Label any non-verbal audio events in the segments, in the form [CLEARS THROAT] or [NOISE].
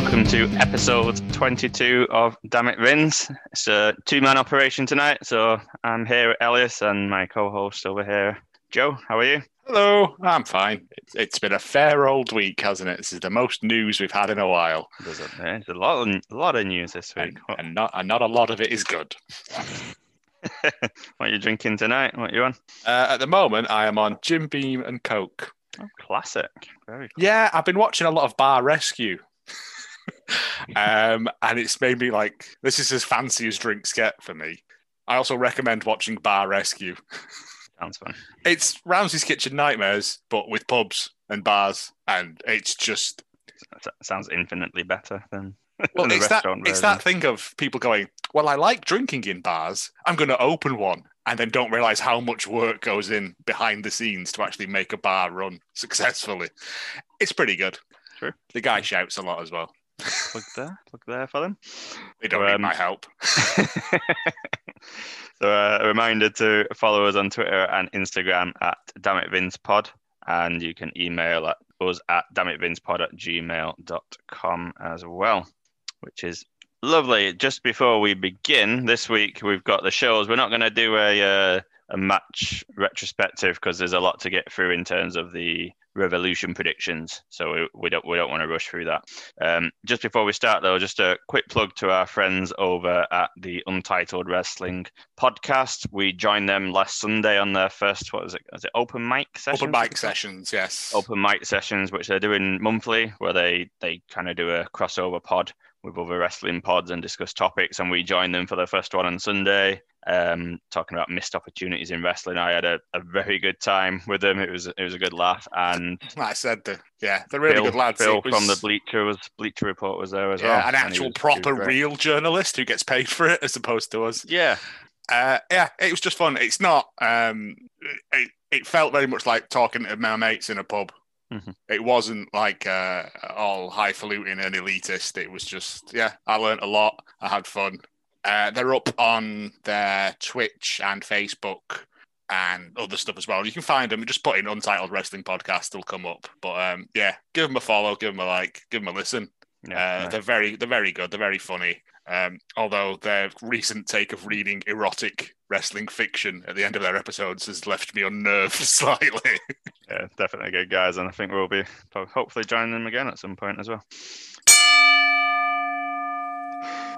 welcome to episode 22 of Dammit Vince. It's a two man operation tonight, so I'm here, Elias, and my co host over here, Joe. How are you? Hello, I'm fine. It's, it's been a fair old week, hasn't it? This is the most news we've had in a while, There's a, there's a lot, of, a lot of news this week. and, and not and not a lot of it is good. [LAUGHS] what are you drinking tonight? What are you on? Uh, at the moment, I am on Jim Beam and Coke. Oh, classic. Very cool. Yeah, I've been watching a lot of Bar Rescue, [LAUGHS] um, and it's made me like this is as fancy as drinks get for me. I also recommend watching Bar Rescue. [LAUGHS] Sounds fun. It's Ramsay's Kitchen Nightmares, but with pubs and bars, and it's just That sounds infinitely better than, [LAUGHS] Well, than it's that restaurant it's that thing of people going, well, I like drinking in bars. I'm going to open one, and then don't realize how much work goes in behind the scenes to actually make a bar run successfully. It's pretty good. True. The guy shouts a lot as well. Plug there, plug there for We don't Um, need my help. [LAUGHS] so uh, a reminder to follow us on Twitter and Instagram at dammitvincepod and you can email at us at dammitvincepod at gmail.com as well, which is lovely. Just before we begin, this week we've got the shows. We're not going to do a, uh, a match retrospective because there's a lot to get through in terms of the revolution predictions. So we, we don't we don't want to rush through that. Um, just before we start, though, just a quick plug to our friends over at the Untitled Wrestling podcast. We joined them last Sunday on their first what was it? Was it open mic session? Open mic sessions, yes. Open mic sessions, which they're doing monthly, where they they kind of do a crossover pod with other wrestling pods and discuss topics. And we joined them for the first one on Sunday, um, talking about missed opportunities in wrestling. I had a, a very good time with them. It was it was a good laugh. And [LAUGHS] Like I said, the, yeah, they're really Phil, good lads. Bill was- from the Bleacher was Bleacher Report was there as yeah, well. an actual was- proper real journalist who gets paid for it as opposed to us. Yeah, Uh, yeah, it was just fun. It's not. Um, it, it felt very much like talking to my mates in a pub. Mhm. It wasn't like uh, all highfalutin and elitist. It was just, yeah, I learned a lot. I had fun. Uh, they're up on their Twitch and Facebook and other stuff as well. You can find them. Just put in Untitled Wrestling Podcast; they'll come up. But um, yeah, give them a follow, give them a like, give them a listen. yeah. Uh, nice. they're very they're very good. They're very funny. Um, although their recent take of reading erotic wrestling fiction at the end of their episodes has left me unnerved [LAUGHS] slightly. yeah, definitely good guys, and I think we'll be hopefully joining them again at some point as well.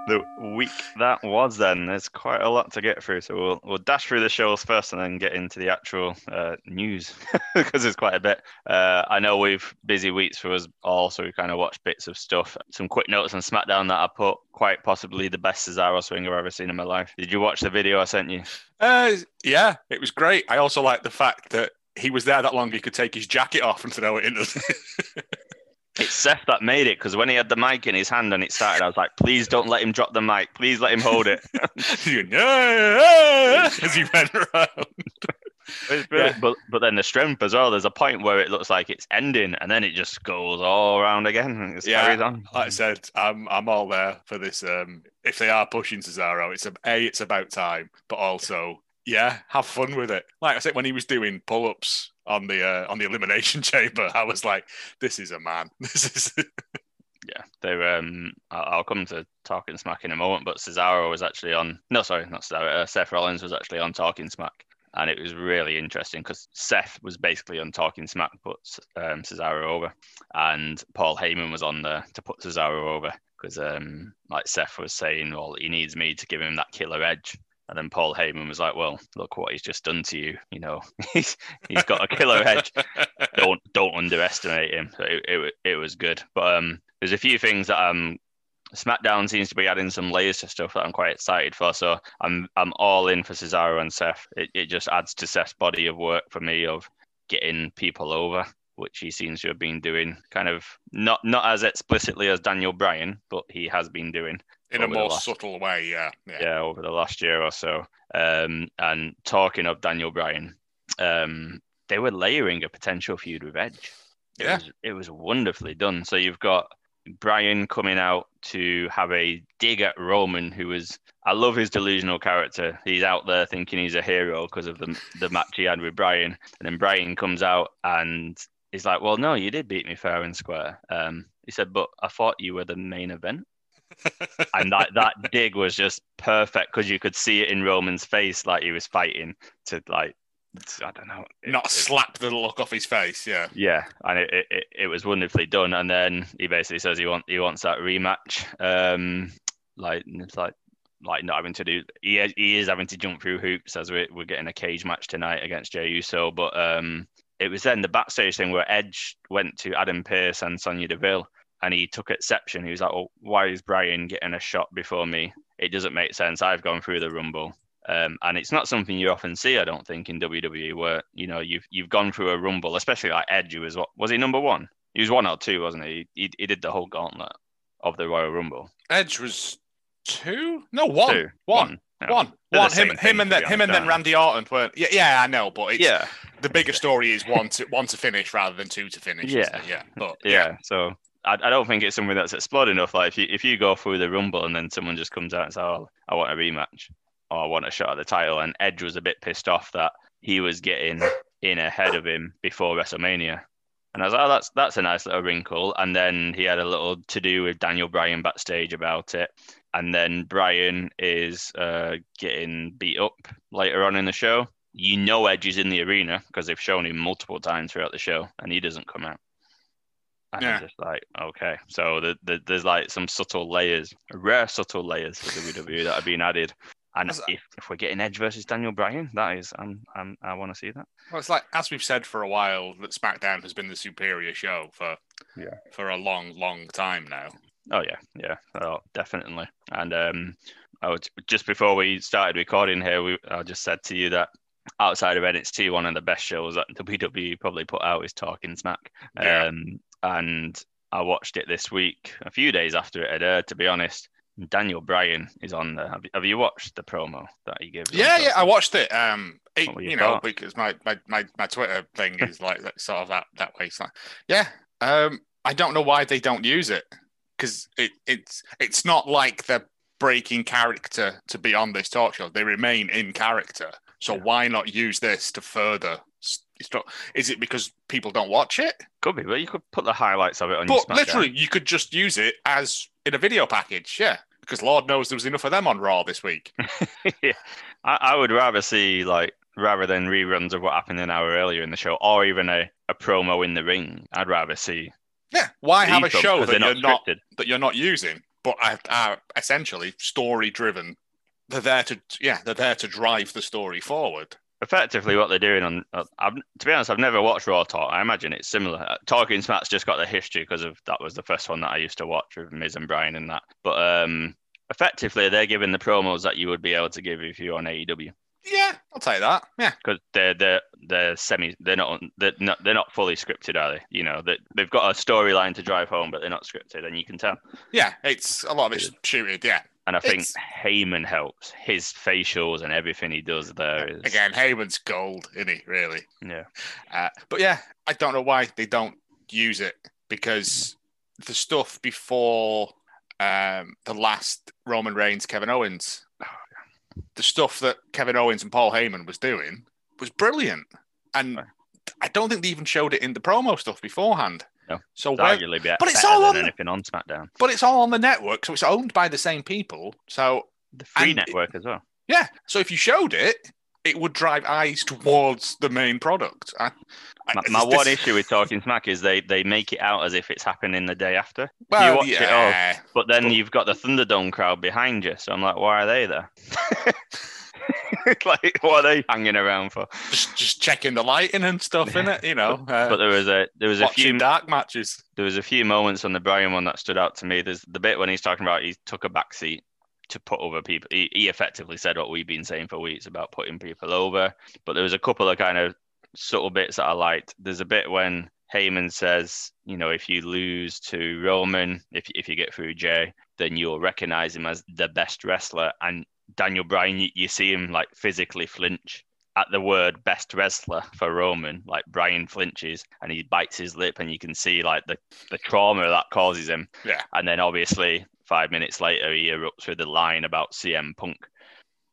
The week that was then, there's quite a lot to get through, so we'll we'll dash through the shows first and then get into the actual uh, news [LAUGHS] because there's quite a bit. Uh, I know we've busy weeks for us all, so we kind of watched bits of stuff. Some quick notes on SmackDown that I put quite possibly the best Cesaro swinger I've ever seen in my life. Did you watch the video I sent you? uh, yeah, it was great. I also like the fact that he was there that long he could take his jacket off and throw it into. [LAUGHS] [LAUGHS] It's Seth that made it because when he had the mic in his hand and it started, I was like, please don't let him drop the mic. Please let him hold it. [LAUGHS] He went, as he went around. It's brilliant. But but then the strength as well. There's a point where it looks like it's ending and then it just goes all around again and it Yeah. carries on. Like I said, I'm I'm all there for this. Um, if they are pushing Cesaro, it's a, a it's about time, but also yeah, have fun with it. Like I said, when he was doing pull ups on the uh, on the elimination [LAUGHS] chamber, I was like, this is a man. [LAUGHS] This is [LAUGHS] Yeah, they um. I'll I'll come to Talking Smack in a moment, but Cesaro was actually on. No, sorry, not Cesaro. Uh, Seth Rollins was actually on Talking Smack, and it was really interesting because Seth was basically on Talking Smack, put um, Cesaro over, and Paul Heyman was on there to put Cesaro over because, um, like Seth was saying, well, he needs me to give him that killer edge. And then Paul Heyman was like, "Well, look what he's just done to you. You know, [LAUGHS] he's he's got a killer edge. [LAUGHS] Don't don't underestimate him." So it, it it was good, but um, there's a few things that um SmackDown seems to be adding some layers to stuff that I'm quite excited for. So I'm I'm all in for Cesaro and Seth. It it just adds to Seth's body of work for me of getting people over, which he seems to have been doing kind of not not as explicitly as Daniel Bryan, but he has been doing in a more last- subtle way. Yeah, yeah. yeah, over the last year or so. Um, and talking of Daniel Bryan, um, they were layering a potential feud with Edge. It Yeah. was, it was wonderfully done. So you've got Bryan coming out to have a dig at Roman, who was I love his delusional character. He's out there thinking he's a hero because of the the match he had with Bryan, and then Bryan comes out and he's like, "Well, no, you did beat me fair and square." Um, He said, "But I thought you were the main event." And that that dig was just perfect because you could see it in Roman's face, like he was fighting to like I don't know, it, not slap the look off his face. Yeah, yeah, and it, it, it was wonderfully done. And then he basically says he want he wants that rematch. Um, like it's like like not having to do. He he is having to jump through hoops as we're we're getting a cage match tonight against Jey Uso. But um, it was then the backstage thing where Edge went to Adam Pearce and Sonya Deville, and he took exception. He was like, well, why is Bryan getting a shot before me? It doesn't make sense. I've gone through the Rumble." Um, and it's not something you often see, I don't think, in WWE, where you know you've you've gone through a rumble, especially like Edge. Who was what was he number one? He was one or two, wasn't he? He, he did the whole gauntlet of the Royal Rumble. Edge was two? No, one. Two. One. One. one. one. Him, him, and then him and then Randy Orton weren't. Yeah, yeah, I know, but yeah, the bigger story is one to one to finish rather than two to finish. Yeah, yeah, but yeah. yeah. So I, I don't think it's something that's exploded enough. Like if you if you go through the Rumble and then someone just comes out and says, "Oh, I want a rematch," or I want a shot at the title. And Edge was a bit pissed off that he was getting in ahead of him before WrestleMania. And I was like, oh, that's that's a nice little wrinkle. And then he had a little to do with Daniel Bryan backstage about it. And then Bryan is uh, getting beat up later on in the show. You know Edge is in the arena because they've shown him multiple times throughout the show, and he doesn't come out. And yeah. I'm just like, okay. So the, the, there's like some subtle layers, rare subtle layers for WWE that are being added. And if, if we're getting Edge versus Daniel Bryan, that is, I'm, I'm, I want to see that. Well, it's like as we've said for a while that SmackDown has been the superior show for yeah for a long, long time now. Oh yeah, yeah, oh, definitely. And um, I would, just before we started recording here, we I just said to you that outside of NXT, one of the best shows that WWE probably put out is Talking Smack. Yeah. Um, and I watched it this week, a few days after it had aired. To be honest, Daniel Bryan is on there. Have you, have you watched the promo that he gave? Yeah, yeah, I watched it. Um, it, you, you know, because my, my, my, my Twitter thing is [LAUGHS] like sort of that that way. So, yeah, um, I don't know why they don't use it because it, it's it's not like they're breaking character to be on this talk show. They remain in character. So yeah. why not use this to further? Is it because people don't watch it? Could be, but you could put the highlights of it on. But literally, you could just use it as in a video package. Yeah, because Lord knows there was enough of them on Raw this week. [LAUGHS] yeah, I, I, would rather see like rather than reruns of what happened an hour earlier in the show, or even a, a promo in the ring. I'd rather see. Yeah, why have a show that you're not, not that you're not using, but are, are essentially story driven? They're there to yeah, they're there to drive the story forward effectively what they're doing on uh, I've, to be honest i've never watched raw talk. I imagine it's similar. Uh, talking smack's just got the history because of that was the first one that i used to watch with miz and bryan and that. But um effectively they're giving the promos that you would be able to give if you're on aew yeah i'll take that. Yeah. Because they're they're they're semi they're not they're not they're not fully scripted are they? You know that they've got a storyline to drive home but they're not scripted and you can tell. Yeah it's a lot of it's shooted yeah and I think it's... Heyman helps. His facials and everything he does there is again Heyman's gold, isn't he? Really? Yeah. Uh, but yeah, I don't know why they don't use it because the stuff before um, the last Roman Reigns, Kevin Owens, the stuff that Kevin Owens and Paul Heyman was doing was brilliant, and I don't think they even showed it in the promo stuff beforehand. No. So arguably be but it's all on anything on SmackDown. But it's all on the network, so it's owned by the same people. So the free network it, as well. Yeah. So if you showed it, it would drive eyes towards the main product. I, my, my this, one issue with Talking Smack is they, they make it out as if it's happening the day after. Well, you watch yeah, it all, but then but, you've got the Thunderdome crowd behind you. So I'm like, why are they there? [LAUGHS] [LAUGHS] like, what are they hanging around for? Just, just checking the lighting and stuff in it, you know. Uh, but there was a there was a few dark matches. There was a few moments on the Bryan one that stood out to me. There's the bit when he's talking about he took a back seat to put over people. He, he effectively said what we've been saying for weeks about putting people over. But there was a couple of kind of subtle bits that I liked. There's a bit when Heyman says, you know, if you lose to Roman, if if you get through Jey, then you'll recognize him as the best wrestler. And Daniel Bryan, you, you see him like physically flinch at the word best wrestler for Roman, like Bryan flinches and he bites his lip, and you can see like the, the trauma that causes him. Yeah. And then obviously, five minutes later, he erupts with a line about CM Punk.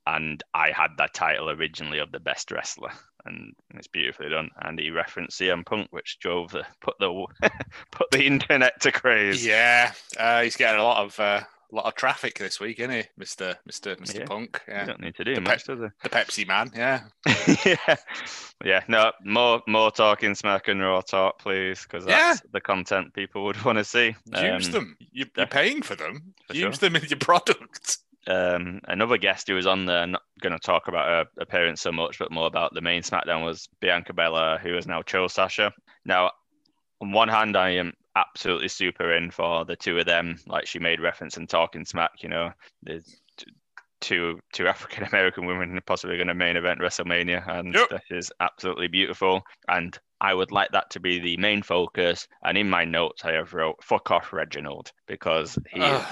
And I had that title originally of the best wrestler. and it's beautifully done. And he referenced CM Punk, which drove the put the [LAUGHS] put the internet to craze. Yeah, uh, he's getting a lot of uh, a lot of traffic this week, isn't he, Mister Mister Mister Yeah. Punk? You Yeah, don't need to do The much, does the Pepsi man. Yeah, [LAUGHS] yeah, yeah. No, more more talking smack and raw talk, please, because that's the content people would want to see. use Um, them. You, you're paying for them. For use sure. them in your product. um, another guest who was on there, not going to talk about her appearance so much, but more about the main SmackDown was Bianca who has now chose Sasha. Now, on one hand, I am absolutely super in for the two of them. Like she made reference in Talking Smack, you know, there's t- two two African American women possibly going to main event WrestleMania, and Yep. that is absolutely beautiful. And I would like that to be the main focus. And in my notes, I have wrote "fuck off Reginald" because he Ugh.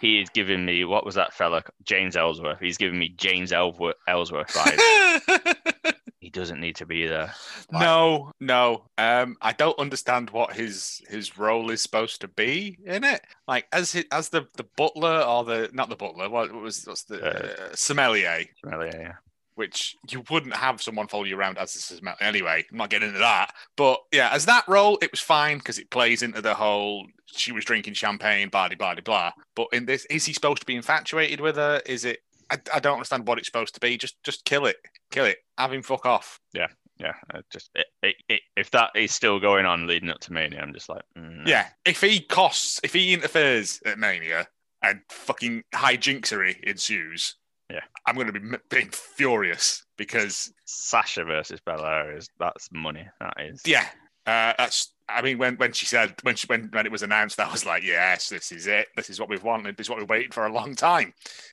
he is giving me what was that fella James Ellsworth. He's giving me James Ellsworth Ellsworth vibes. [LAUGHS] doesn't need to be there. no, no. Um, I don't understand what his his role is supposed to be in it. Like as as the the butler or the not the butler. What was what's the Uh, uh, sommelier? Really, yeah. Which you wouldn't have someone follow you around as a sommelier. Anyway, I'm not getting into that. But yeah, as that role, it was fine because it plays into the whole she was drinking champagne, blah blah blah blah. But in this, is he supposed to be infatuated with her? Is it? I, I don't understand what it's supposed to be. Just just kill it, kill it. Have him fuck off. Yeah, uh, just it, it, it, if that is still going on leading up to Mania, I'm just like, mm, no. Yeah, if he costs, if he interferes at Mania and fucking hijinxery ensues, Yeah. I'm going to be being furious because Sasha versus Belair is that's money. That is. yeah, uh, that's. I mean, when when she said when she when when it was announced, I was like, yes, this is it. This is what we've wanted. This is what we've waited for a long time,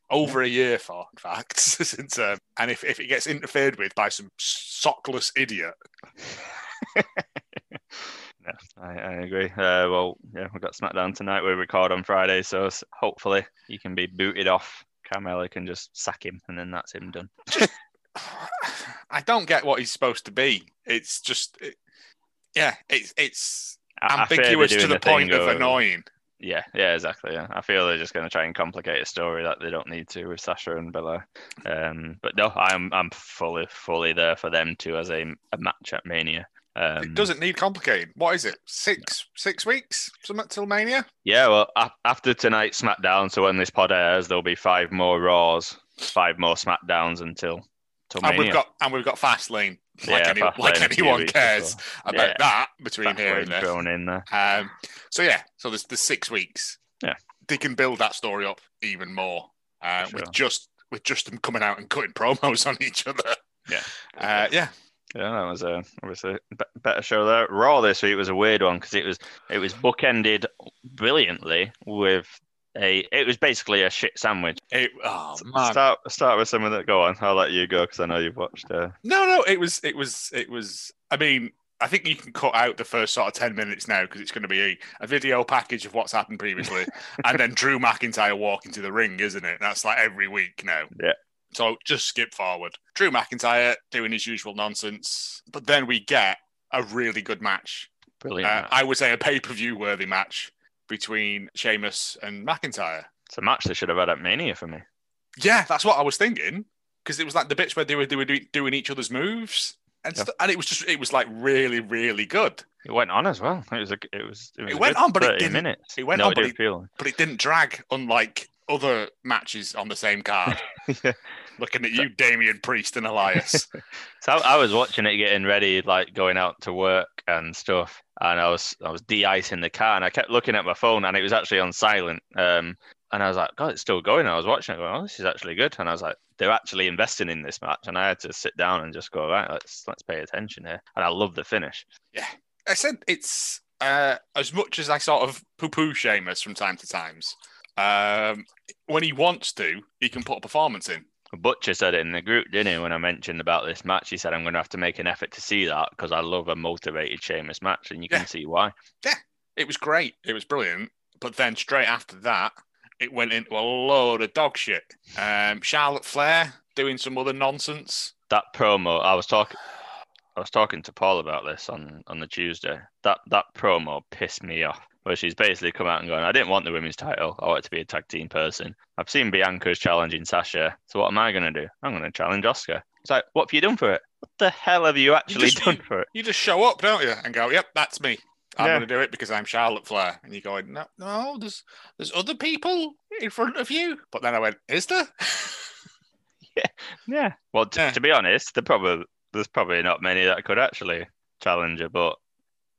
over a year for, in fact. [LAUGHS] Since, um, and if if it gets interfered with by some sockless idiot, [LAUGHS] Yeah, I, I agree. Uh, well, yeah, we've got SmackDown tonight. We record on Friday, so hopefully he can be booted off. Carmella can just sack him, and then that's him done. [SIGHS] I don't get what he's supposed to be. It's just, it, yeah, it's it's I- I ambiguous to doing the, point of annoying. Yeah, yeah, exactly. Yeah, I feel they're just going to try and complicate a story that they don't need to with Sasha and Belair. Um, but no, I'm I'm fully fully there for them too as a, a match at Mania. Um, it doesn't need complicating. What is it? Six six weeks? Till Mania? Yeah, well, after tonight's SmackDown, so when this pod airs, there'll be five more Raws, five more SmackDowns until till And Mania. we've got and we've got Fastlane. Like, Yeah, any, like in a few anyone cares well. about Yeah. that between here and there. thrown in there. Um, so yeah, so there's the six weeks. Yeah. they can build that story up even more uh, For with just with just them coming out and cutting promos [LAUGHS] on each other. Yeah. uh, yeah. Yeah, that was a obviously a better show there. Raw this week was a weird one because it was it was bookended brilliantly with a it was basically a shit sandwich. It, oh man, Start start with some of that. Go on, I'll let you go because I know you've watched. Uh, no, no, it was, it was, it was. I mean, I think you can cut out the first sort of ten minutes now because it's going to be a, a video package of what's happened previously, [LAUGHS] and then Drew McIntyre walking to the ring, isn't it? That's like every week now. Yeah. So just skip forward. Drew McIntyre doing his usual nonsense, but then we get a really good match. brilliant. Uh, match. I would say a pay per view worthy match between Sheamus and McIntyre. it's a match they should have had at Mania for me. Yeah, that's what I was thinking because it was like the bits where they were, they were doing each other's moves and Yeah. st- and it was just it was like really really good. It went on as well. It was a it was it, was It went on, but it didn't- minutes. it went no, on, but it- feel. But it didn't drag, unlike other matches on the same card. [LAUGHS] yeah. Looking at you, Damian Priest and Elias. [LAUGHS] So I, I was watching it, getting ready, like going out to work and stuff, and I was I was de-icing the car, and I kept looking at my phone, and it was actually on silent. Um, and I was like, God, it's still going. I was watching it, going, Oh, this is actually good. And I was like, they're actually investing in this match, and I had to sit down and just go, right, let's let's pay attention here. And I love the finish. Yeah, I said it's uh, as much as I sort of poo-poo Sheamus from time to times. Um, when he wants to, he can put a performance in. Butcher said it in the group, didn't he? When I mentioned about this match, he said, I'm going to have to make an effort to see that because I love a motivated Sheamus match, and you Yeah. can see why. Yeah, It was great. It was brilliant. But then straight after that, it went into a load of dog shit. Um, Charlotte Flair doing some other nonsense. that promo I was talking I was talking to Paul about this on on the Tuesday. That that promo pissed me off. Where she's basically come out and going, I didn't want the women's title. I want to be a tag team person. I've seen Bianca's challenging Sasha. So what am I going to do? I'm going to challenge Asuka. It's like, what have you done for it? what the hell have you actually just- done for it? You just show up, don't you, and go, "Yep, that's me. I'm Yeah. going to do it because I'm Charlotte Flair." And you go, "No, no, there's there's other people in front of you." But then I went, "Is there?" [LAUGHS] Yeah. Yeah. Well, t- Yeah. to be honest, there probably there's probably not many that could actually challenge her, but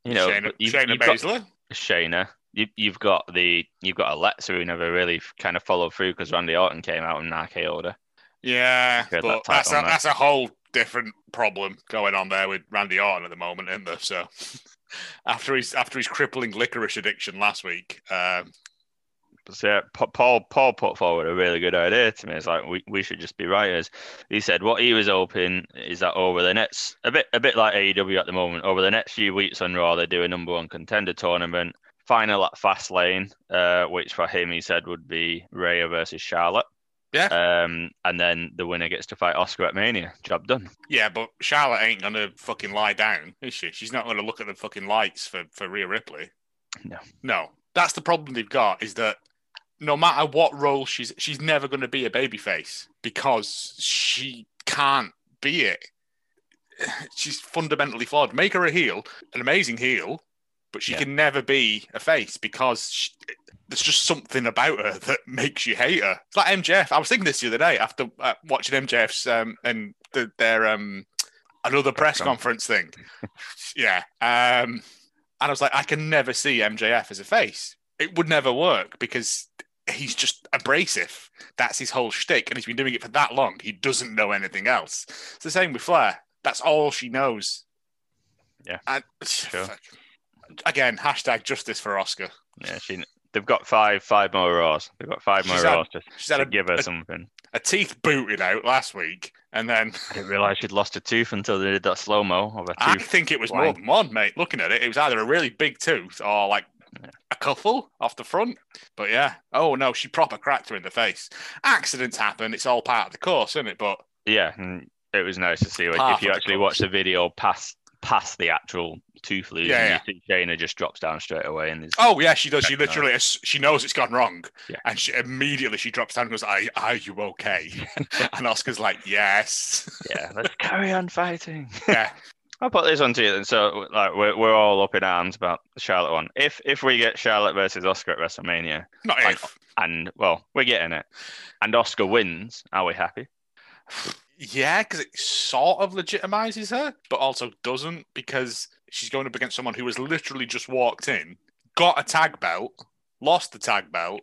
you know, Shayna, but you've, Shayna you've got Baszler. Shayna. You, you've got the you've got Alexa who never really kind of followed through because Randy Orton came out and RKO'd her. Yeah, Get that but that's a, that's a whole different problem going on there with Randy Orton at the moment, isn't there? So [LAUGHS] after his after his crippling licorice addiction last week, um, So yeah, Paul Paul put forward a really good idea to me. It's like we, we should just be writers. He said what he was hoping is that over the next a bit a bit like AEW at the moment, over the next few weeks on Raw, they do a number one contender tournament, final at Fastlane, uh, which for him he said would be Rhea versus Charlotte. Yeah. Um, and then the winner gets to fight Asuka at Mania. Job done. yeah, but Charlotte ain't gonna fucking lie down, is she? She's not gonna look at the fucking lights for for Rhea Ripley. No. no, that's the problem they've got is that no matter what role she's she's never going to be a babyface because she can't be it. She's fundamentally flawed. Make her a heel, an amazing heel, but she Yeah. can never be a face because she, there's just something about her that [LAUGHS] makes you hate her. It's like MJF. I was thinking this the other day after uh, watching MJF's um, and the, their um, another press con. conference thing. [LAUGHS] yeah, um, and I was like, I can never see MJF as a face. It would never work because he's just abrasive. That's his whole shtick, and he's been doing it for that long. He doesn't know anything else. It's the same with Flair. That's all she knows. Yeah. And [SIGHS] fuck. again, hashtag justice for Asuka. Yeah, she. They've got five five more Raws. They've got five more She's had- Raws to, She's had to a, give her a, something. a teeth booted out last week, and then I didn't realise she'd lost a tooth until they did that slow mo of a tooth. I think it was more than one, mate. Looking at it, it was either a really big tooth or like. A couple off the front. But yeah, oh no, she proper cracked her in the face. Accidents happen; it's all part of the course, isn't it? But Yeah, it was nice to see. Like, if you actually course. watch the video past past the actual tooth losing, Yeah, you see Shayna just drops down straight away and is oh yeah, she does. She literally, she knows it's gone wrong, Yeah. and she immediately she drops down and goes, "Are, are you okay?" [LAUGHS] and Asuka's like, "Yes." yeah, let's carry on fighting. yeah, [LAUGHS] I'll put this on to you then. So like we're we're all up in arms about the Charlotte one. If if we get Charlotte versus Asuka at WrestleMania, not Like- if. and well, we're getting it, and Asuka wins, are we happy? Yeah, because it sort of legitimizes her, but also doesn't because she's going up against someone who has literally just walked in, got a tag belt, lost the tag belt,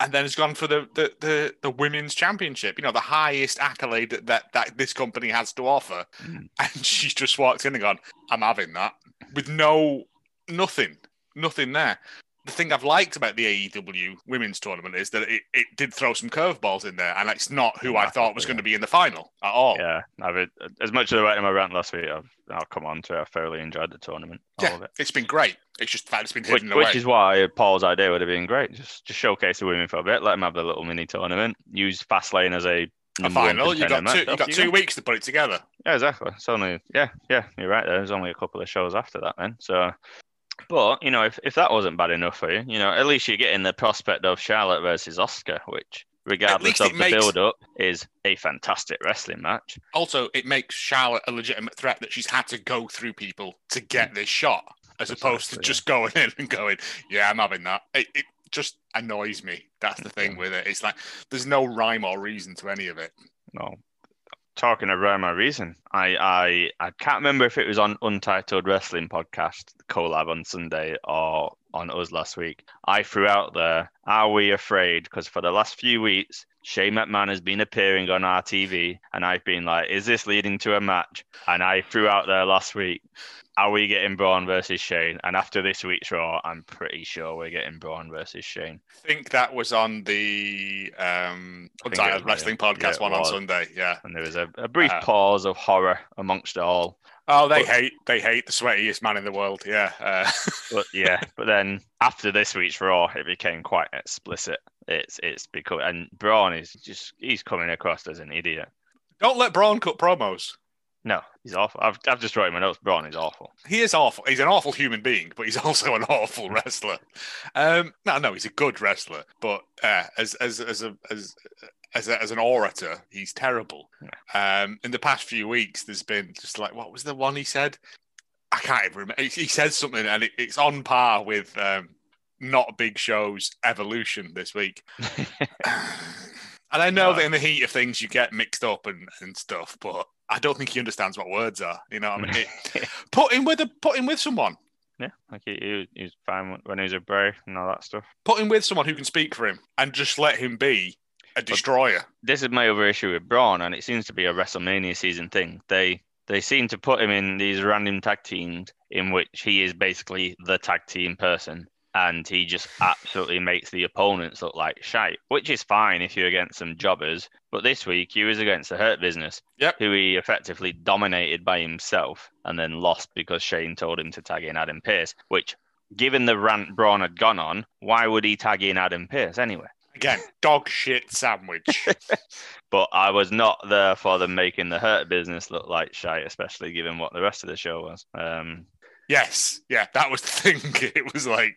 and then has gone for the the the, the women's championship. You know, the highest accolade that, that that this company has to offer, Mm. and [LAUGHS] she's just walked in and gone, "I'm having that," with no nothing, nothing there. The thing I've liked about the AEW women's tournament is that it, it did throw some curveballs in there, and it's not who I thought was going to be in the final at all. Yeah, I've as much as I went in my rant last week, I've I'll come on to. it. I thoroughly enjoyed the tournament, all Yeah, of it. it's been great. It's just that it's been Which, hidden away. which is why Paul's idea would have been great. Just just showcase the women for a bit, let them have the little mini tournament, use Fastlane as a a final. You got two. You got two weeks to put it together. Yeah, exactly. It's only yeah, yeah. You're right. There. There's only a couple of shows after that then. So, but you know, if if that wasn't bad enough for you, you know, at least you're getting the prospect of Charlotte versus Asuka, which, regardless of the makes- build-up, is a fantastic wrestling match. Also, it makes Charlotte a legitimate threat that she's had to go through people to get this shot, as opposed to yeah. just going in and going, "Yeah, I'm having that." It, it just annoys me. That's the thing with it. It's like there's no rhyme or reason to any of it. No. Talking around my reason, I, I I can't remember if it was on Untitled Wrestling podcast collab on Sunday or on us last week. I threw out there, "Are we afraid?" Because for the last few weeks, Shane McMahon has been appearing on our TV, and I've been like, "Is this leading to a match?" And I threw out there last week, "Are we getting Braun versus Shane?" And after this week's Raw, I'm pretty sure we're getting Braun versus Shane. I think that was on the um, I think Untitled was, Wrestling yeah. podcast Yeah, one on. Sunday. Yeah. And there was a, a brief Uh, pause of horror amongst all. Oh, they But- hate they hate the sweatiest man in the world. Yeah. Uh, But yeah, [LAUGHS] but then after this week's Raw, it became quite explicit. It's it's become and Braun is just he's coming across as an idiot. don't let Braun cut promos. No, he's awful. I've I've just wrote in my notes. Braun is awful. He is awful. He's an awful human being, but he's [LAUGHS] also an awful wrestler. Um, no, no, he's a good wrestler, but uh, as as as a as as a, as an orator, he's terrible. Um, in the past few weeks, there's been just like what was the one he said? I can't even remember. He, he said something, and it, it's on par with um, not Big Show's evolution this week. [LAUGHS] [SIGHS] [LAUGHS] and I know No. that in the heat of things, you get mixed up and, and stuff, but I don't think he understands what words are. You know, what I mean, it, [LAUGHS] put him with a put him with someone. yeah, like he, he, was- he was fine when he was a bro and all that stuff. Put him with someone who can speak for him, and just let him be a destroyer. this is my other issue with Braun, and it seems to be a WrestleMania season thing. They they seem to put him in these random tag teams in which he is basically the tag team person, and he just absolutely makes the opponents look like shite, which is fine if you're against some jobbers. But this week he was against the Hurt Business, Yep. who he effectively dominated by himself, and then lost because Shane told him to tag in Adam Pearce. Which, given the rant Braun had gone on, why would he tag in Adam Pearce anyway? Again, dog shit sandwich. [LAUGHS] but I was not there for them making the Hurt business look like shite, especially given what the rest of the show was. Um, yes, yeah, that was the [LAUGHS] thing. It was like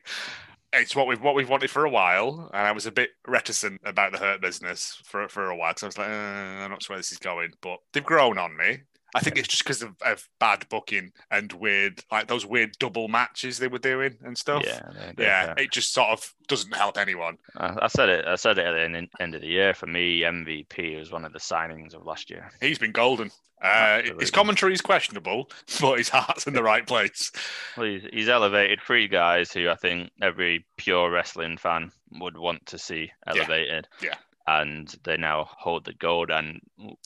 it's what we've what we've wanted for a while, and I was a bit reticent about the hurt business for for a while because I was like, uh, I'm not sure where this is going, but they've grown on me. I think it's just because of, of bad booking and weird, like those weird double matches they were doing and stuff. yeah, yeah, it just sort of doesn't help anyone. I, I said it. I said it at the end, end of the year. For me, MVP was one of the signings of last year. He's been golden. Uh, his commentary is questionable, [LAUGHS] but his heart's in the right place. Well, he's, he's elevated three guys who I think every pure wrestling fan would want to see elevated. yeah. And they now hold the gold. And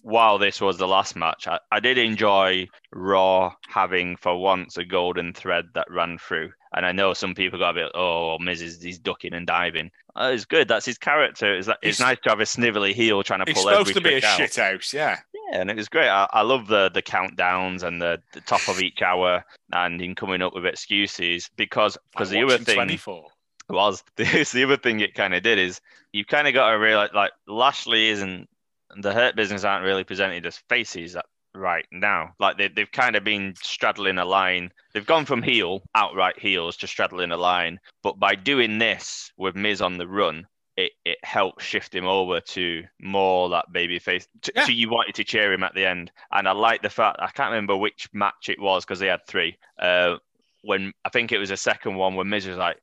while this was the last match, I, I did enjoy Raw having for once a golden thread that ran through. And I know some people got a bit, oh, Miz is he's ducking and diving. Uh, it's good. That's his character. It's, like, it's He's- nice to have a snivelly heel trying to pull He's pull supposed every to be a out. shit house, yeah. Yeah, and it was great. I, I love the the countdowns and the, the top of each hour and him coming up with excuses because because the other thing 24. Was [LAUGHS] the other thing it kind of did is you kind of got to realize like Lashley isn't the Hurt Business aren't really presented as faces right now. Like they they've kind of been straddling a line. They've gone from heel outright heels to straddling a line, but by doing this with Miz on the run. It, it helped shift him over to more that baby face. Yeah. to you wanted to cheer him at the end, and I like the fact I can't remember which match it was because they had three. Uh, when I think it was a second one when Miz was like,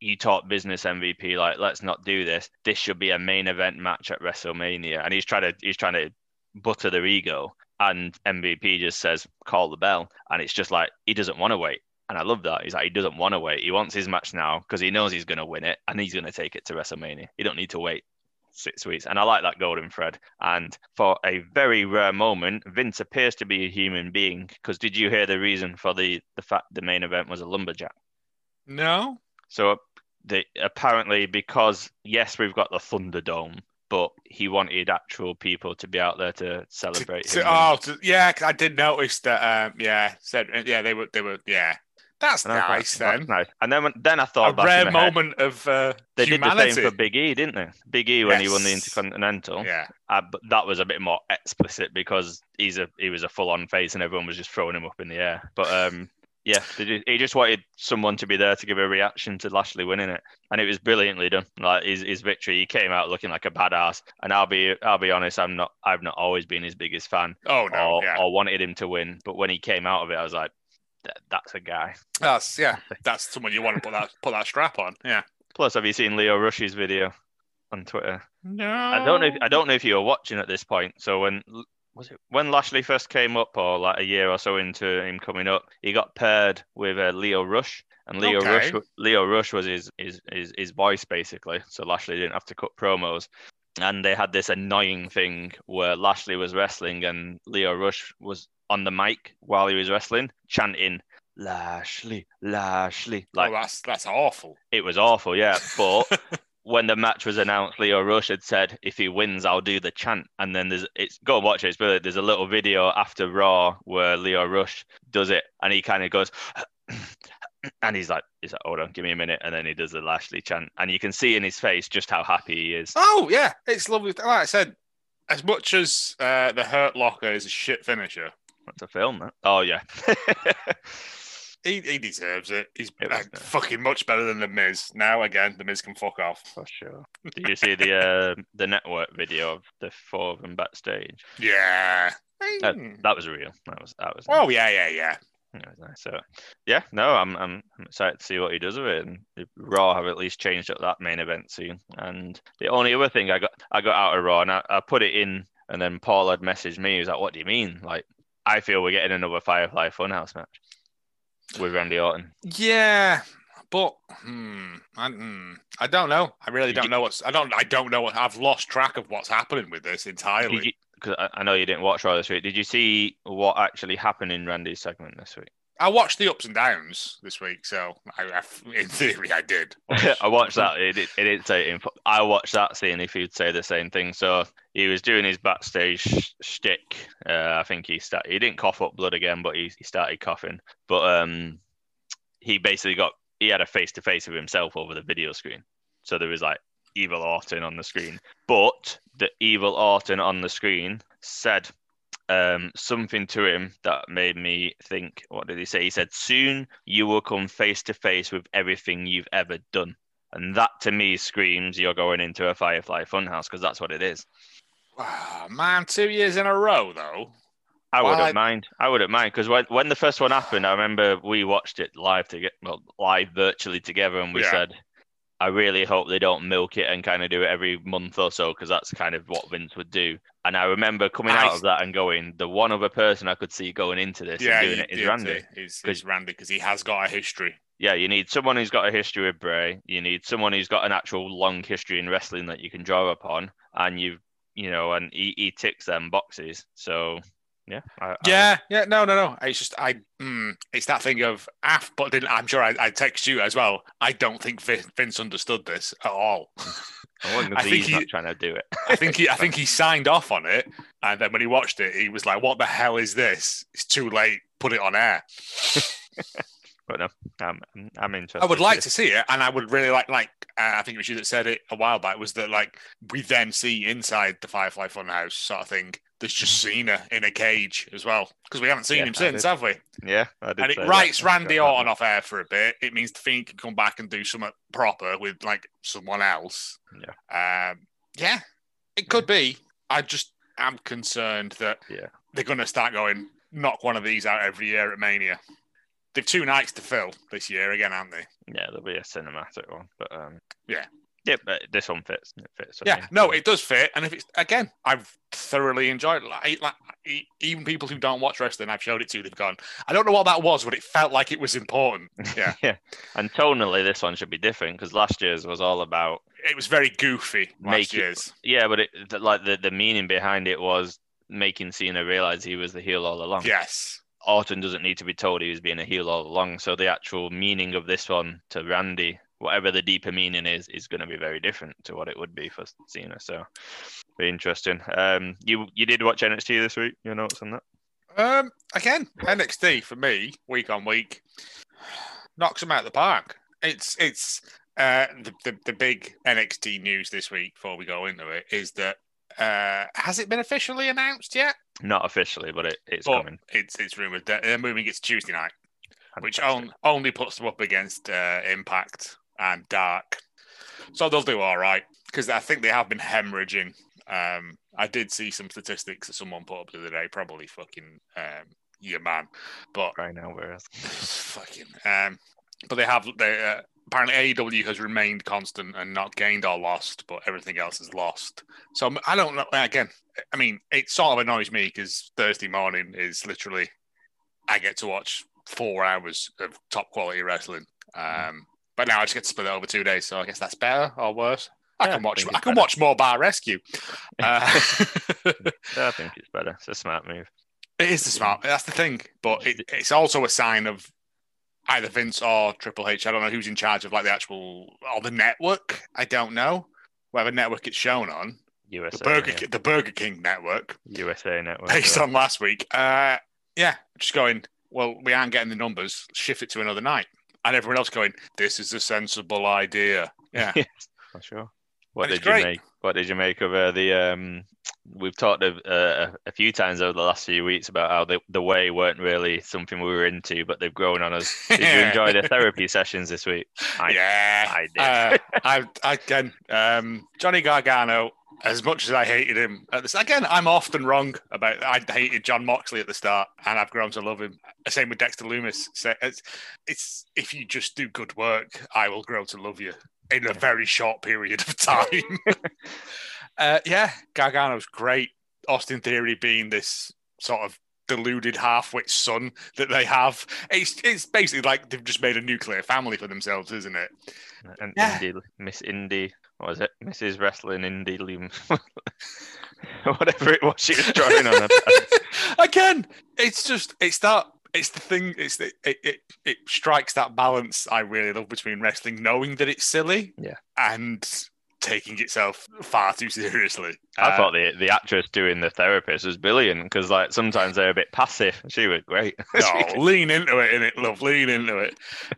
you talk business MVP, like let's not do this. This should be a main event match at WrestleMania, and he's trying to he's trying to butter their ego, and MVP just says call the bell, and it's just like he doesn't want to wait, and I love that. He's like he doesn't want to wait. He wants his match now because he knows he's going to win it, and he's going to take it to WrestleMania. He don't need to wait six weeks, and I like that golden thread. And for a very rare moment, Vince appears to be a human being. Because did you hear the reason for the the fact the main event was a lumberjack? No, So the apparently because yes, we've got the Thunderdome, but he wanted actual people to be out there to celebrate To- him. oh, to- yeah, I did notice that. Um, yeah, said yeah, they were, they were, yeah. That's And I thought, nice "That's then. nice. And then when- then I thought A rare my head, moment of uh, They humanity. did the same for Big E, didn't they? Big E when he won the Intercontinental. Yeah, Uh, but that was a bit more explicit because he's a he was a full on face and everyone was just throwing him up in the air. But um, yeah, they ju- he just wanted someone to be there to give a reaction to Lashley winning it, and it was brilliantly done. Like his, his victory, he came out looking like a badass. And I'll be I'll be honest, I'm not I've not always been his biggest fan Oh no, or, yeah. or wanted him to win. But when he came out of it, I was like, that's a guy. That's yeah. [LAUGHS] That's someone you want to put that put that strap on. Yeah. Plus, have you seen Lio Rush's video on Twitter? No. I don't know. If, I don't know if you were watching at this point. So when was it when Lashley first came up, or like a year or so into him coming up, he got paired with uh, Lio Rush, and Lio Okay. Rush Lio Rush was his, his his his voice basically. So Lashley didn't have to cut promos. And they had this annoying thing where Lashley was wrestling and Lio Rush was on the mic while he was wrestling, chanting Lashley, Lashley. Like oh, that's that's awful. it was awful, yeah. But [LAUGHS] when the match was announced, Lio Rush had said, "If he wins, I'll do the chant." And then there's it's go and watch it. It's brilliant. There's a little video after Raw where Lio Rush does it, and he kind of goes, [CLEARS THROAT] and he's like, "He's like, hold on, give me a minute," and then he does the Lashley chant, and you can see in his face just how happy he is. Oh yeah, it's lovely. Like I said, as much as uh, the Hurt Locker is a shit finisher, That's a film, that. Oh yeah. [LAUGHS] He, he deserves it. He's It like, fucking much better than the Miz. Now again, the Miz can fuck off. For sure. Did you see the uh, [LAUGHS] the network video of the four of them backstage? Yeah. Uh, Hmm. That was real. That was that was. oh yeah, yeah, yeah. That was nice. So, yeah, no, I'm, I'm I'm excited to see what he does with it. And Raw have at least changed up that main event scene. And the only other thing I got I got out of Raw and I, I put it in, and then Paul had messaged me. He was like, "What do you mean? Like, I feel we're getting another Firefly Funhouse match with Randy Orton." Yeah, but hmm, I, hmm, I don't know. I really don't know what's. I don't. I don't know what. I've lost track of what's happening with this entirely. Because I, I know you didn't watch Raw this week. Did you see what actually happened in Randy's segment this week? I watched the ups and downs this week, so I, I [LAUGHS] in theory, I did. [LAUGHS] I watched that. It, it, it didn't say it. I watched that seeing if he'd say the same thing. So he was doing his backstage sh- shtick. Uh, I think he started. He didn't cough up blood again, but he, he started coughing. But um, he basically got. He had a face to face with himself over the video screen. So there was like evil Orton on the screen, but the evil Orton on the screen said um, something to him that made me think. What did he say? He said, "Soon you will come face to face with everything you've ever done," and that to me screams you're going into a Firefly Funhouse because that's what it is. Wow, man, two years in a row though. I wouldn't I- mind. I wouldn't mind because when when the first one happened, I remember we watched it live to get well, live virtually together, and we Yeah. said. I really hope they don't milk it and kind of do it every month or so because that's kind of what Vince would do. And I remember coming I- out of that and going, the one other person I could see going into this yeah, and doing it is Randy. is Randy because he has got a history. yeah, you need someone who's got a history with Bray. You need someone who's got an actual long history in wrestling that you can draw upon, and you've you know, and he, he ticks them boxes. So, yeah, I, I- Yeah, yeah, no, no, no. It's just I. Mm, it's that thing of af, but didn't, I'm sure I, I text you as well. I don't think Vince understood this at all. [LAUGHS] I I think he's he- not trying to do it. I think he, I think he [LAUGHS] signed off on it, and then when he watched it, he was like, "What the hell is this? It's too late. Put it on air." [LAUGHS] But no, I'm, I'm interested. I would like to see it, and I would really like. Like uh, I think it was you that said it a while back. Was that like we then see inside the Firefly Funhouse sort of thing? There's just Cena in a cage as well because we haven't seen Yeah, him since, have we? Yeah, I did. and it writes I Randy Orton that. off air for a bit. It means the Fiend can come back and do something proper with like someone else. Yeah. Um, yeah, it could be. I just am concerned that Yeah. they're going to start going knock one of these out every year at Mania. They've two nights to fill this year again, aren't they? Yeah, there'll be a cinematic one, but um, Yeah. Yeah, but this one fits. It fits. Yeah, no, it does fit. And if it's again, I've thoroughly enjoyed it. Like, like even people who don't watch wrestling, I've showed it to. They've gone. I don't know what that was, but it felt like it was important. [LAUGHS] Yeah, yeah, and tonally, this one should be different because last year's was all about it was very goofy last Make it- year's. Yeah, but it, like the, the meaning behind it was making Cena realize he was the heel all along. Yes. Orton doesn't need to be told he was being a heel all along. So the actual meaning of this one to Randy, whatever the deeper meaning is, is going to be very different to what it would be for Cena. So be interesting. Um, you you did watch NXT this week? Your notes on that? Um, again, NXT for me, week on week, [SIGHS] knocks them out of the park. It's it's uh the, the the big NXT news this week before we go into it is that uh has it been officially announced yet? Not officially, but it, it's But coming. it's it's rumored that they're moving it to Tuesday night, which on, only puts them up against uh, Impact and Dark. So they'll do all right because I think they have been hemorrhaging. Um, I did see some statistics that someone put up the other day, probably fucking um, your man, but right now, whereas [SIGHS] fucking. Um, but they have they uh, apparently AEW has remained constant and not gained or lost, but everything else is lost. So um, I don't know. Again, I mean, it sort of annoys me because Thursday morning is literally I get to watch four hours of top quality wrestling. Um, but now I just get to split it over two days, so I guess that's better or worse. I Yeah, can watch. think I can better. watch more Bar Rescue. [LAUGHS] Uh, I think it's better. It's a smart move. It is the smart. That's the thing, but it, it's also a sign of either Vince or Triple H. I don't know who's in charge of like the actual or the network. I don't know whatever network it's shown on. USA, The Burger yeah. Ki- the Burger King network, USA Network. [LAUGHS] based yeah. on last week. Uh, yeah, just going. Well, we aren't getting the numbers. Shift it to another night, and everyone else going. This is a sensible idea. Yeah, [LAUGHS] Yes, for sure. What And did you great. make? What did you make of uh, the um we've talked a, a, a, few times over the last few weeks about how the, the way weren't really something we were into, but they've grown on us. [LAUGHS] Did you enjoy the therapy sessions this week? I, yeah, I did. Uh, I, again, um, Johnny Gargano. As much as I hated him at this, again, I'm often wrong about. I hated Jon Moxley at the start, and I've grown to love him. Same with Dexter Lumis. It's, it's if you just do good work, I will grow to love you in a very short period of time. [LAUGHS] [LAUGHS] uh, yeah, Gargano's great. Austin Theory being this sort of deluded half-wit son that they have. It's it's basically like they've just made a nuclear family for themselves, isn't it? And yeah. Indi, Miss Indi, what was it? Mrs. Wrestling Indi Loom. [LAUGHS] Whatever it was she was drawing on. [LAUGHS] Again, it's just it's that it's the thing. It's the, it, it it strikes that balance I really love between wrestling, knowing that it's silly, yeah, and taking itself far too seriously. I uh, thought the the actress doing the therapist was brilliant because like sometimes they're a bit passive. She was great. [LAUGHS] no, lean into it, in it, love. Lean into it.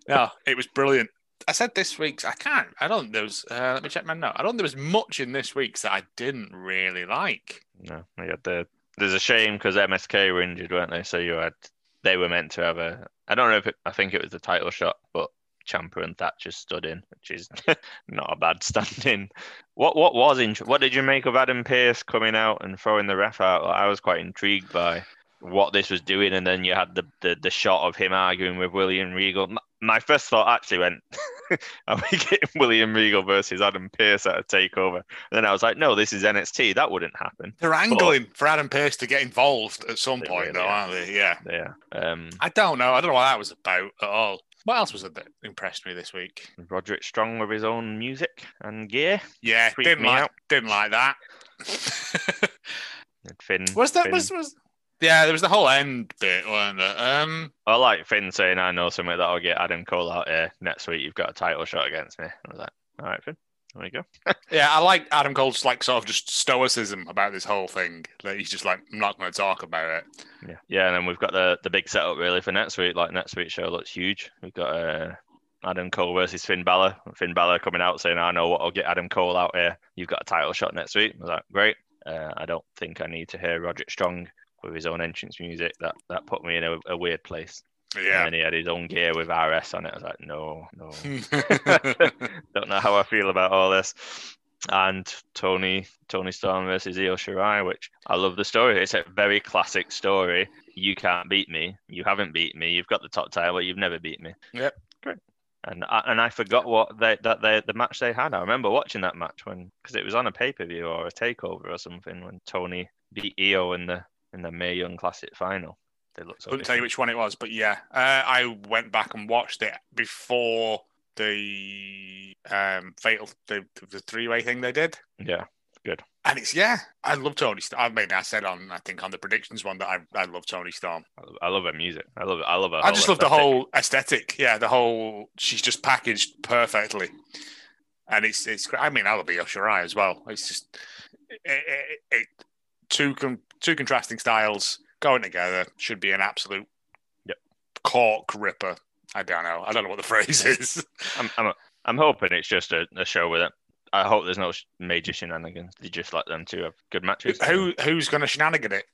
No, it was brilliant. I said this week's. I can't. I don't. There was. Uh, let me check my note. I don't. There was much in this week's that I didn't really like. No, I had the. There's a shame because MSK were injured, weren't they? So you had they were meant to have a. I don't know if it, I think it was the title shot, but Ciampa and Thatcher stood in, which is [LAUGHS] not a bad stand-in. What what was in, What did you make of Adam Pearce coming out and throwing the ref out? I was quite intrigued by what this was doing, and then you had the the, the shot of him arguing with William Regal. My first thought actually went, [LAUGHS] "Are we getting William Regal versus Adam Pearce at a takeover?" And then I was like, "No, this is NXT. That wouldn't happen." They're angling but, for Adam Pearce to get involved at some point, really though, are. not they? Yeah, yeah. Um, I don't know. I don't know what that was about at all. What else was it that impressed me this week? Roderick Strong with his own music and gear. Yeah, didn't like, out. didn't like that. [LAUGHS] Finn was that Finn. was was yeah, there was the whole end bit, wasn't there? Um, I like Finn saying, "I know something that'll get Adam Cole out here next week. You've got a title shot against me." I was like, "All right, Finn." There you go. [LAUGHS] yeah, I like Adam Cole's like sort of just stoicism about this whole thing. That he's just like, I'm not going to talk about it. Yeah, yeah, and then we've got the the big setup really for next week. Like next week's show looks huge. We've got uh, Adam Cole versus Finn Balor. Finn Balor coming out saying, "I know what I'll get Adam Cole out here. You've got a title shot next week." I was like, "Great." Uh, I don't think I need to hear Roderick Strong with his own entrance music. That that put me in a, a weird place. Yeah. And he had his own gear with RS on it. I was like, no, no. [LAUGHS] [LAUGHS] Don't know how I feel about all this. And Toni Toni Storm versus Io Shirai, which I love the story. It's a very classic story. You can't beat me. You haven't beat me. You've got the top title, but you've never beat me. Yep. Great. And I, and I forgot what they that they the match they had. I remember watching that match when because it was on a pay per view or a takeover or something when Toni beat Io in the in the Mae Young Classic final. They looked. So Couldn't tell you which one it was, but yeah, uh, I went back and watched it before the um, fatal the, the three way thing they did. Yeah, good. And it's yeah, I love Toni Storm. I mean, I said on I think on the predictions one that I, I love Toni Storm. I love her music. I love it. I love her. I just love aesthetic. the whole aesthetic. Yeah, the whole she's just packaged perfectly, and it's it's. I mean, I love Io Shirai as well. It's just it, it, it two com- two contrasting styles going together should be an absolute yep. cork ripper. I don't know. I don't know what the [LAUGHS] phrase is. I'm, I'm, I'm hoping it's just a, a show with it. I hope there's no major shenanigans. They just let them two have good matches. Who who's going to shenanigan it?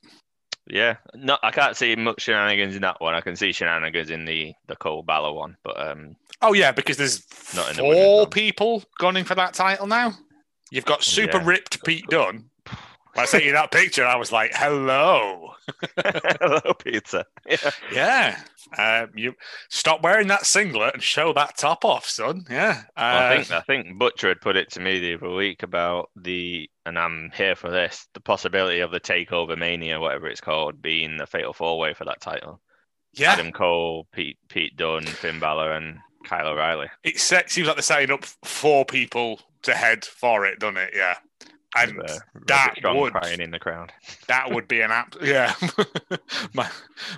Yeah, no, I can't see much shenanigans in that one. I can see shenanigans in the the Cole Balor one, but um. Oh yeah, because there's not four people gunning for that title now. You've got super yeah. ripped Pete Dunne, when I sent you that picture, I was like, "Hello, [LAUGHS] hello, pizza." [LAUGHS] Yeah, yeah. Uh, you stop wearing that singlet and show that top off, son. Yeah. Uh, well, I think I think Butcher had put it to me the other week about the, and I'm here for this, the possibility of the Takeover Mania, whatever it's called, being the Fatal Four Way for that title. Yeah. Adam Cole, Pete Pete Dunne, Finn Balor, and Kyle O'Reilly. It seems like they're setting up four people to head for it, doesn't it? Yeah and that would crying in the crowd. [LAUGHS] That would be an app. Yeah. [LAUGHS] My,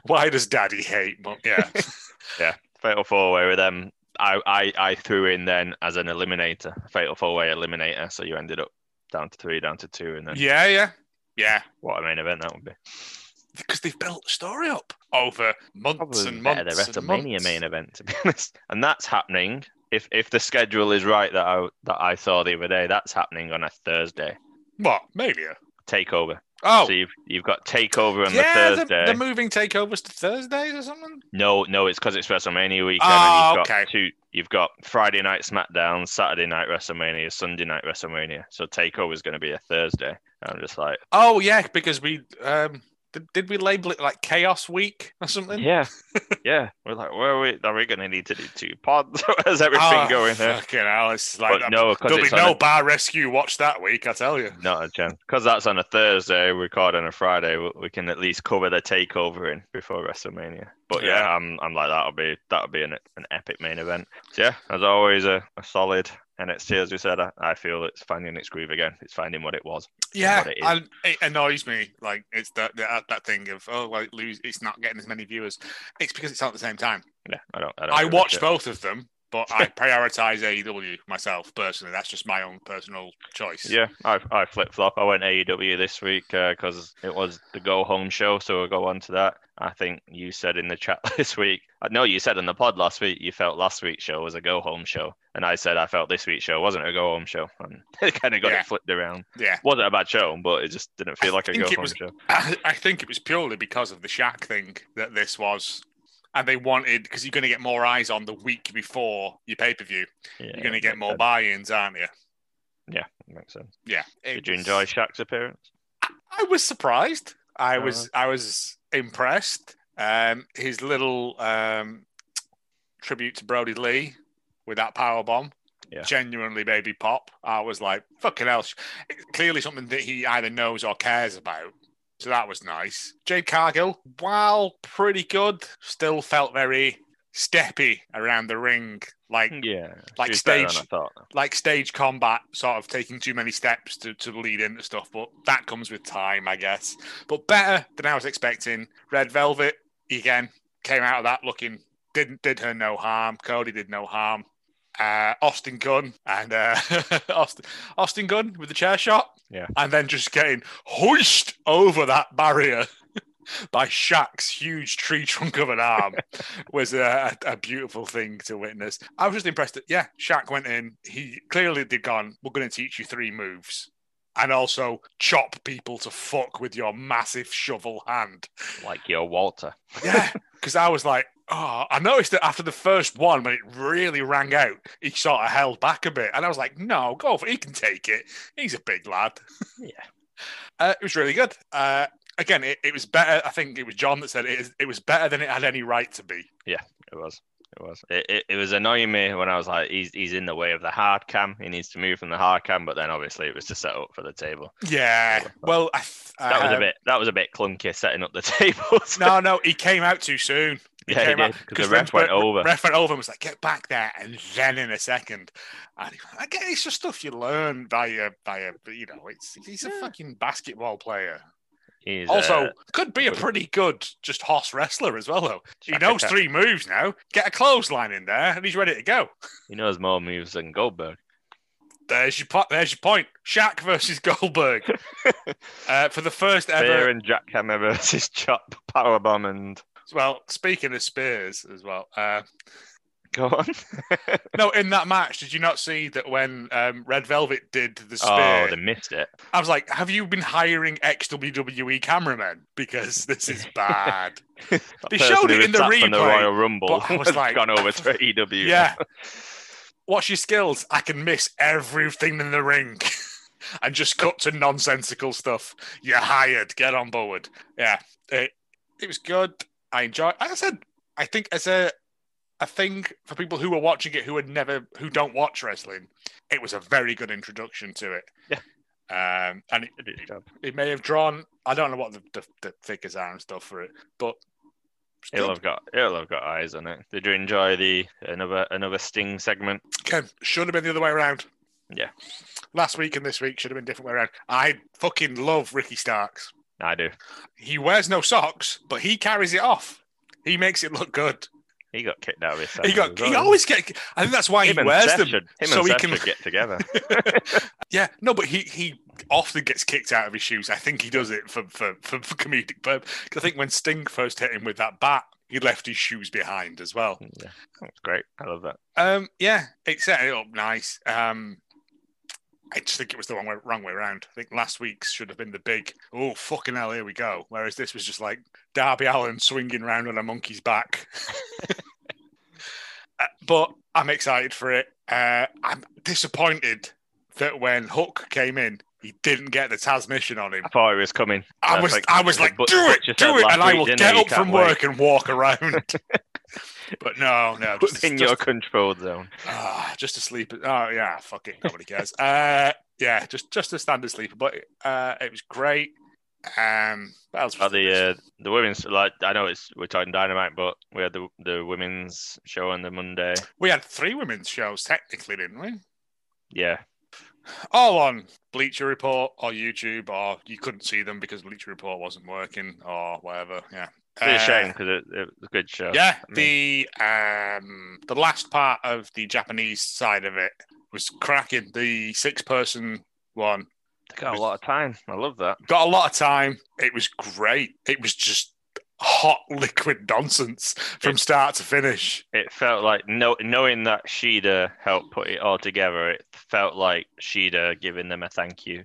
why does Daddy hate? Yeah. [LAUGHS] yeah. Fatal four way with them. I, I I threw in then as an eliminator, fatal four way eliminator. So you ended up down to three, down to two, and then yeah, yeah, yeah. What a main event that would be. Because they've built the story up over months Probably and months. Yeah, the WrestleMania main event, to be honest, and that's happening if if the schedule is right that I that I saw the other day, that's happening on a Thursday. What Mania? Takeover. Oh, So you've you've got Takeover on yeah, the Thursday. they're moving takeovers to Thursdays or something. No, no, it's because it's WrestleMania weekend. Oh, and you've got okay. two. You've got Friday night SmackDown, Saturday night WrestleMania, Sunday night WrestleMania. So Takeover is going to be a Thursday. I'm just like, Oh yeah, because we um did, did we label it like Chaos Week or something? yeah, [LAUGHS] yeah. We're like, where are we? Are we going to need to do two pods? [LAUGHS] How's everything Oh, going here? Fucking hell, it's like But no, there'll be no a- bar rescue watch that week. I tell you. Not a chance. Because that's on a Thursday, we record on a Friday. we- We can at least cover the takeover in before WrestleMania. But yeah, Yeah. I'm, I'm like that'll be that'll be an, an epic main event. So yeah, as always, a, a solid NXT. As we said, I, I feel it's finding its groove again. It's finding what it was. Yeah, and it annoys me. Like it's that that, uh, that thing of oh, like lose. It's not getting as many viewers. It's because it's on at the same time. Yeah, I don't. I, don't I give a watched both of them, but I prioritize AEW myself personally. That's just my own personal choice. Yeah, I, I flip flop. I went AEW this week because it was the go home show, so we'll go on to that. I think you said in the chat [LAUGHS] this week. uh, No, you said in the pod last week you felt last week's show was a go home show, and I said I felt this week's show wasn't a go home show, [LAUGHS] and it kind of got Yeah. it flipped around. yeah. wasn't a bad show, but it just didn't feel I like a go home was- show. I, I think it was purely because of the Shaq thing that this was. And they wanted because you're going to get more eyes on the week before your pay per view. Yeah, You're going to get more buy-ins, aren't you? Yeah, makes sense. Yeah. Did you enjoy Shaq's appearance? I was surprised. I Oh, was I was impressed. Um, his little um, tribute to Brody Lee with that power bomb. Yeah. Genuinely baby pop. I was like, fucking hell. Clearly something that he either knows or cares about. So that was nice. Jade Cargill, while pretty good, still felt very steppy around the ring. Like Yeah, like she was better than stage- thought. like stage combat, sort of taking too many steps to, to lead into stuff, but that comes with time, I guess. But better than I was expecting. Red Velvet again came out of that looking didn't did her no harm. Cody did no harm. Uh, Austin Gunn and uh, [LAUGHS] Austin, Austin Gunn with the chair shot, Yeah. and then just getting hoist over that barrier [LAUGHS] by Shaq's huge tree trunk of an arm [LAUGHS] was a, a beautiful thing to witness. I was just impressed that yeah, Shaq went in. He clearly did gone. We're going to teach you three moves, and also chop people to fuck with your massive shovel hand. Like your Walter. Yeah, because I was like, oh, I noticed that after the first one, when it really rang out, he sort of held back a bit, and I was like, no, go for it. He can take it. He's a big lad. [LAUGHS] Yeah. Uh, it was really good. Uh, again, it, it was better. I think it was John that said it, it was better than it had any right to be. Yeah, it was. It was. It, it, it was annoying me when I was like, he's he's in the way of the hard cam. He needs to move from the hard cam. But then obviously it was to set up for the table. Yeah. Well, I, th- That was uh, a bit. That was a bit clunky setting up the [LAUGHS] tables. No, no, he came out too soon. Yeah, he did because the ref went over. Ref went over and was like, "Get back there!" And then in a second, and again, it's just stuff you learn by a by a you know, it's he's a Yeah. fucking basketball player. He's, Also, uh, could be a pretty good just horse wrestler as well, though. He knows three moves now. Get a clothesline in there, and he's ready to go. he knows more moves than Goldberg. There's your po- there's your point. Shaq versus Goldberg [LAUGHS] uh, for the first ever. Spear and jackhammer versus [LAUGHS] chop, powerbomb, and Well, speaking of spears as well. Uh, go on. [LAUGHS] no, in that match, did you not see that when um, Red Velvet did the spear? oh, they missed it. I was like, have you been hiring ex WWE cameramen? Because this is bad. [LAUGHS] They showed it in the from the Royal Rumble I was [LAUGHS] like- gone over to EW. yeah. What's your skills? I can miss everything in the ring. And just cut to nonsensical stuff. You're hired. Get on board. Yeah, it, it was good. I enjoy. Like I said, I think as a a thing for people who were watching it who had never who don't watch wrestling, it was a very good introduction to it. Yeah. Um, and it, job. it may have drawn. I don't know what the, the, the figures are and stuff for it, but it'll have got it'll have got eyes on it. Did you enjoy the another another Sting segment? Ken, should have been the other way around. Yeah. Last week and this week should have been different way around. I fucking love Ricky Starks. I do. He wears no socks, but he carries it off. He makes it look good. He got kicked out of his. He got. as He well. always get. I think that's why Him he wears Seth them. should, so he Seth can- get together. [LAUGHS] Yeah, no, but he he often gets kicked out of his shoes. I think he does it for for for, for comedic purpose. I think when Sting first hit him with that bat, he left his shoes behind as well. yeah, that's great. I love that. Um, yeah, it set it up nice. Um, I just think it was the wrong way, wrong way around. I think last week's should have been the big, oh, fucking hell, here we go. Whereas this was just like Darby Allin swinging around on a monkey's back. [LAUGHS] Uh, but I'm excited for it. Uh, I'm disappointed that when Hook came in, he didn't get the transmission on him. I thought it was coming. I That's was, like- I was like like, do it, do it, and I will get up from wait. work and walk around. [LAUGHS] but no, no, [LAUGHS] just, Within just, your control zone. ah, just to sleep. Oh yeah, fuck it, nobody cares. uh, yeah, just just a standard sleeper, but uh, it was great. Um, what? Oh, Was the uh, the women's like I know it's we're talking dynamite, but we had the the women's show on the Monday. we had three women's shows technically, didn't we? Yeah, all on Bleacher Report or YouTube, or you couldn't see them because Bleacher Report wasn't working or whatever. Yeah, it's a Uh, shame because it, it was a good show. Yeah, I mean, the um the last part of the Japanese side of it was cracking. The six person one they got a lot of time. I love that. got a lot of time. It was great. It was just hot [LAUGHS] liquid nonsense from start to finish. It felt like no, knowing that Shida helped put it all together. It felt like Shida giving them a thank you.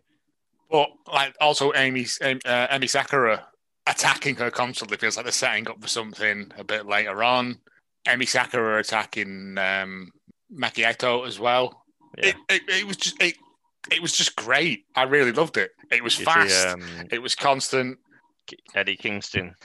But like also Amy's Amy, uh, Emi Sakura attacking her constantly feels like they're setting up for something a bit later on. Emi Sakura attacking um, Maki Itoh as well. Yeah. It, it, it was just it, it was just great. I really loved it. It was You see, fast. um, it was constant. Eddie Kingston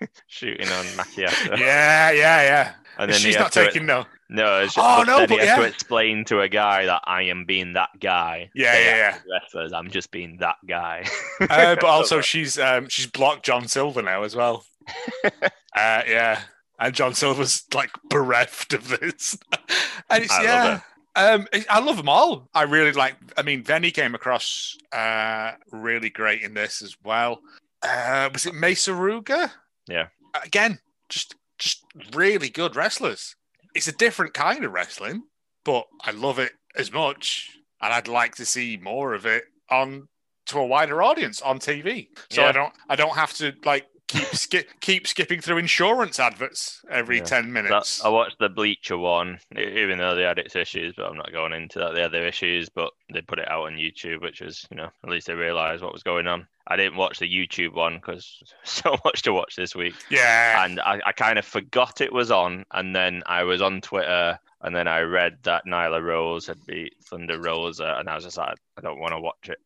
[LAUGHS] shooting on Maki Itoh. [LAUGHS] Yeah, yeah, yeah. and then he She's not taking no. No, it's Oh, but no, then he but had to explain to a guy that I am being that guy. Yeah, They yeah, yeah. I'm just being that guy. Uh, but [LAUGHS] also she's um, she's blocked John Silver now as well. [LAUGHS] uh, yeah, and John Silver's like bereft of this. [LAUGHS] and it's I love yeah. Um, it- I love them all. I really like. I mean, Veny came across uh, really great in this as well. Uh, was it Mei Suruga? Yeah. Again, just just really good wrestlers. It's a different kind of wrestling, but I love it as much, and I'd like to see more of it on to a wider audience on TV. So Yeah. I don't I don't have to like keep skip keep skipping through insurance adverts every Yeah. ten That- minutes. I watched the Bleacher one, even though they had its issues, but I'm not going into that. They had their issues, but they put it out on YouTube, which was, you know, at least they realised what was going on. I didn't watch the YouTube one because [LAUGHS] so much to watch this week. yeah, and I, I kind of forgot it was on and then I was on Twitter and then I read that Nyla Rose had beat Thunder Rosa and I was just like I don't want to watch it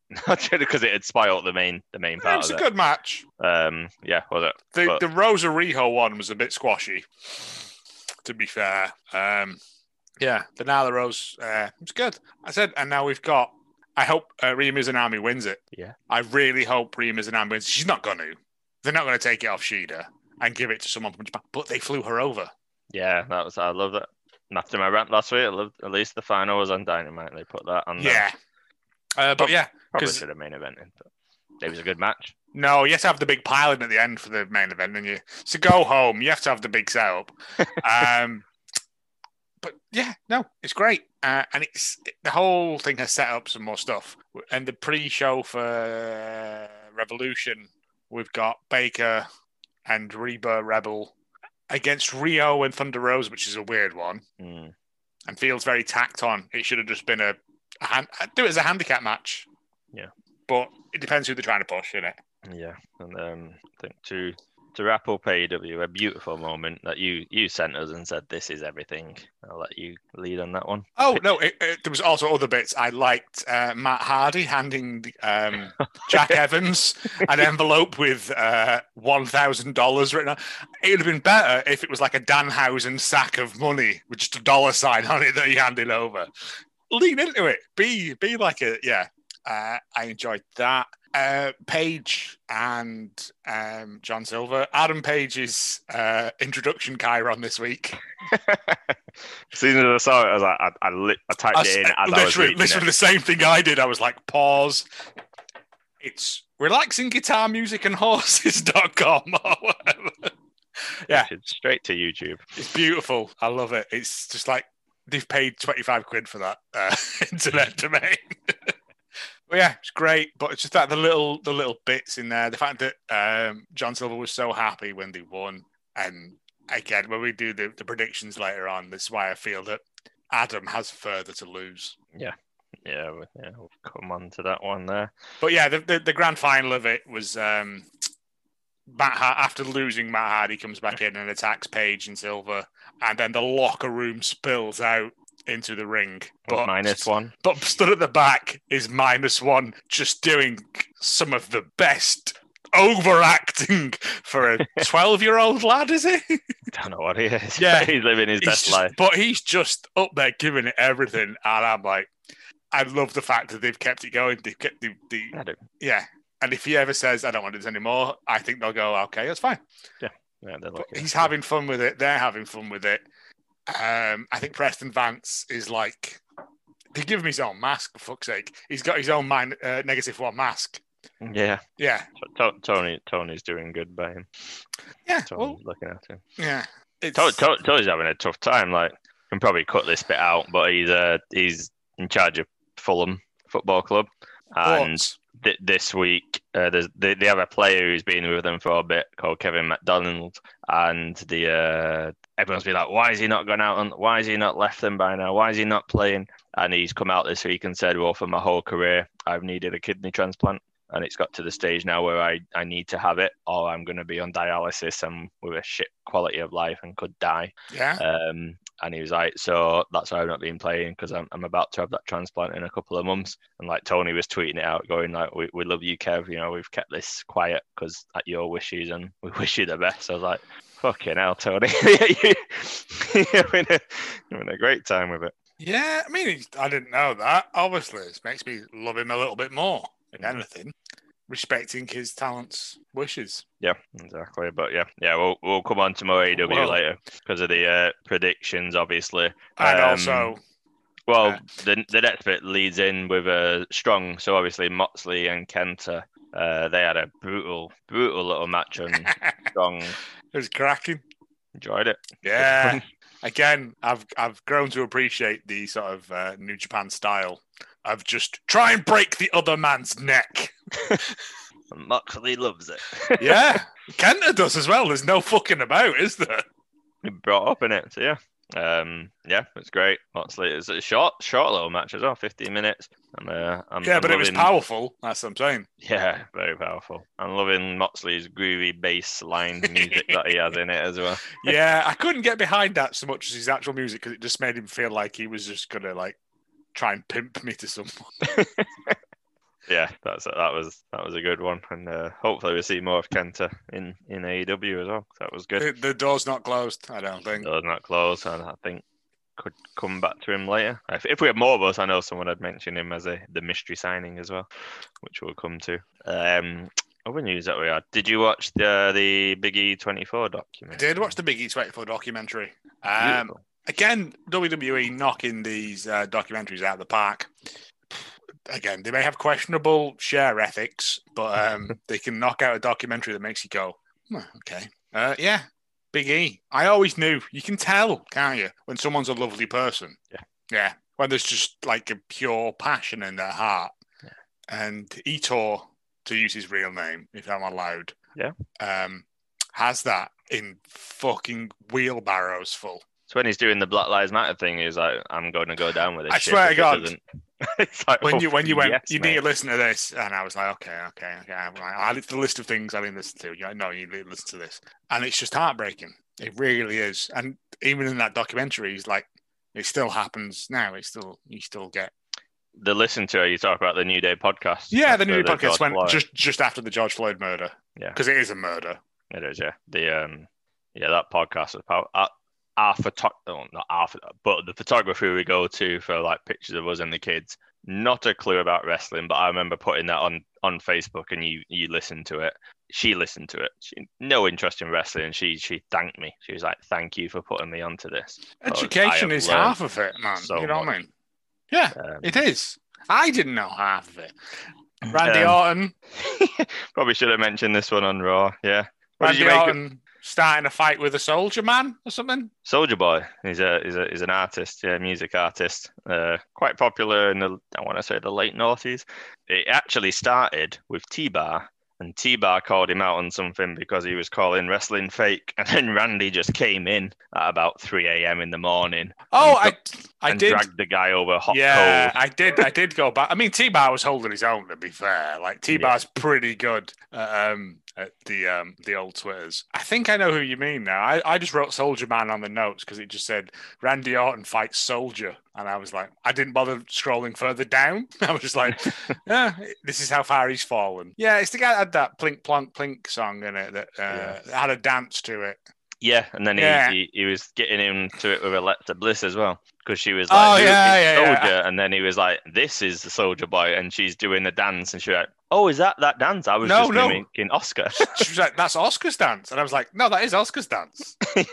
[LAUGHS] because it had spoiled the main the main part. it was a it. good match. Um yeah, was it? The But- the Rosa Riho one was a bit squashy, to be fair. Um, yeah, the Nyla Rose uh, was good. I said, and now we've got. I hope uh, Ryo Mizunami wins it. Yeah. I really hope Ryo Mizunami wins. She's not going to. They're not going to take it off Shida and give it to someone from Japan. But they flew her over. Yeah, that was I love that. After my rant last week, loved at least the final was on Dynamite. They put that on. Yeah. Uh, but yeah, probably should have main evented, but it was a good match. no, you have to have the big piling at the end for the main event, and you so go home, you have to have the big setup. [LAUGHS] um, but yeah, no, it's great, uh, and it's the whole thing has set up some more stuff. And the pre-show for Revolution, we've got Baker and Reba Rebel against Riho and Thunder Rosa, which is a weird one Mm. and feels very tacked on. It should have just been a, a hand, do it as a handicap match. Yeah. but it depends who they're trying to push, innit? Yeah, and um, I think to to wrap up AEW, a beautiful moment that you you sent us and said this is everything. I'll let you lead on that one. Oh no! It, it, there was also other bits. I liked uh, Matt Hardy handing um, [LAUGHS] Jack Evans an envelope with uh, one thousand dollars written on. It would have been better if it was like a Danhausen sack of money with just a dollar sign on it that he handed over. Lean into it. Be be like a yeah. Uh, I enjoyed that. Uh, Page and um, John Silver. Adam Page's uh, introduction chyron this week. [LAUGHS] as soon as I saw it, I was like, I, I, li- I typed I it in as I was literally, it. the same thing I did. I was like, pause. It's relaxing guitar music and horses.com [LAUGHS] or whatever. yeah. It's straight to YouTube. It's beautiful. I love it. It's just like they've paid 25 quid for that uh, [LAUGHS] internet domain. Yeah, it's great. But it's just that the little the little bits in there. The fact that um, John Silver was so happy when they won. And again, when we do the, the predictions later on, this is why I feel that Adam has further to lose. Yeah. Yeah, we- yeah, we'll come on to that one there. But yeah, the, the, the grand final of it was um, Matt after losing Matt Hardy comes back in and attacks Page and Silver, and then the locker room spills out into the ring. But Minus one. but stood at the back is minus one, just doing some of the best overacting for a [LAUGHS] 12 year old lad, is he? Don't know what he is. Yeah. [LAUGHS] he's living his He's best just- life. But he's just up there giving it everything. And I'm like, I love the fact that they've kept it going. They've kept the, the I do. yeah. And if he ever says, I don't want this anymore, I think they'll go, okay, that's fine. Yeah, they're But lucky. he's having fun with it. They're having fun with it. Um, I think Preston Vance is like, they give him his own mask, for fuck's sake. He's got his own mind, uh, negative one mask. Yeah, Yeah. To- Tony. Tony's doing good by him. Yeah. Tony's Well, looking at him. yeah. It's, To- To- Tony's having a tough time. Like, can probably cut this bit out, but he's uh, he's in charge of Fulham Football Club, and Thoughts? Th- this week uh, there's, they, they have a player who's been with them for a bit called Kevin McDonald, and the uh, everyone's been like, why is he not gone out? On, why is he not left them by now? Why is he not playing? And he's come out this week and said, well, for my whole career, I've needed a kidney transplant. And it's got to the stage now where I, I need to have it, or I'm going to be on dialysis and with a shit quality of life and could die. Yeah. Um, and he was like, so that's why I've not been playing because I'm, I'm about to have that transplant in a couple of months. And like Tony was tweeting it out, going like, we, we love you, Kev. You know, we've kept this quiet because at your wishes and we [LAUGHS] wish you the best. I was like, fucking hell, Tony. [LAUGHS] you're, having a, you're having a great time with it. Yeah, I mean, I didn't know that. Obviously, it makes me love him a little bit more, if Mhm. anything. Respecting his talents, wishes. Yeah, exactly. But yeah, yeah, we'll we'll come on to more AW Well- later because of the uh, predictions, obviously. And Um, also, Well, Yeah. the the next bit leads in with a strong. So obviously Moxley and Kenta, uh, they had a brutal, brutal little match on [LAUGHS] strong. it was cracking. Enjoyed it. Yeah. [LAUGHS] Again, I've I've grown to appreciate the sort of uh, New Japan style of just try and break the other man's neck. [LAUGHS] Moxley loves it. [LAUGHS] Yeah, Kenta does as well. There's no fucking about, is there? He brought up in it. So yeah, um, yeah, it's great. Moxley is a short, short little match as well, 15 minutes. And uh, I'm, Yeah, I'm but it was powerful. That's what I'm saying. Yeah, very powerful. I'm loving Moxley's groovy bass line music that he has in it as well. [LAUGHS] Yeah, I couldn't get behind that so much as his actual music because it just made him feel like he was just gonna like try and pimp me to someone. Yeah, that's that was that was a good one, and uh, hopefully we see more of Kenta in in AEW as well. That was good. The, the door's not closed. I don't think. Door's not closed, and I think could come back to him later. If, if we had more of us, I know someone had mentioned him as a the mystery signing as well, which we'll come to. Um, other news that we had. Did you watch the the Big E twenty four I did watch the Big E 24 documentary. Um, again, WWE knocking these uh, documentaries out of the park. Again, they may have questionable share ethics, but [LAUGHS] um, they can knock out a documentary that makes you go, "Hmm, okay. Uh, yeah, Big E. I always knew. You can tell, can't you, when someone's a lovely person? Yeah. Yeah. When there's just like a pure passion in their heart. Yeah. And Ettore, to use his real name, if I'm allowed, Yeah. um, has that in fucking wheelbarrows full. So when he's doing the Black Lives Matter thing, he's like, "I'm going to go down with this." I swear to it God. doesn't." [LAUGHS] it's like, when oh, you when you went, yes, you mate. need to listen to this, and I was like, okay, okay, okay. I'm like, I the list of things I didn't listen to. You're like, no, you need to listen to this, and it's just heartbreaking. It really is. And even in that documentary, he's like, it still happens now. It still you still get the listen to you talk about the New Day podcast. yeah. The new podcast George went Floyd. just just after the George Floyd murder. Yeah. because it is a murder. It is, yeah. The um, yeah, that podcast was power. Our, photo, oh, not our, photo- but the photographer we go to for like pictures of us and the kids. Not a clue about wrestling, but I remember putting that on on Facebook, and you you listened to it. She listened to it. She no interest in wrestling. And she she thanked me. She was like, "Thank you for putting me onto this." Education is half of it, man. so you know what I mean? Yeah, Um, it is. I didn't know half of it. Randy um, Orton, [LAUGHS] Probably should have mentioned this one on Raw. Yeah. What Randy you make of Orton starting a fight with a soldier man or something. Soldier Boy? He's a he's a he's an artist, yeah, music artist. Uh, quite popular in the I want to say the late noughties. It actually started with T Bar, and T Bar called him out on something because he was calling wrestling fake, [LAUGHS] and then Randy just came in at about 3 a.m. in the morning. Oh, I, I and did. dragged the guy over hot Yeah, cold. I did. I did go back. I mean, T Bar was holding his own. To be fair, like T Bar's pretty good at, um, at the um, the old twitters. I think I know who you mean now. I, I just wrote Soldier Man on the notes because it just said Randy Orton fights Soldier, and I was like, I didn't bother scrolling further down. [LAUGHS] I was just like, yeah, [LAUGHS] this is how far he's fallen. Yeah, it's the guy that had that plink plonk plink song in it that uh, Yeah. had a dance to it. Yeah, and then he, Yeah. he, he was getting into it with Alexa Bliss as well because she was Oh, like, "Who yeah, yeah, yeah. And then he was like, "This is the Soldier Boy," and she's doing the dance, and she's like, "Oh, is that that dance?" I was No, just no. mimicking Oscar. She was like, "That's Oscar's dance," and I was like, "No, that is Oscar's dance." [LAUGHS] yeah,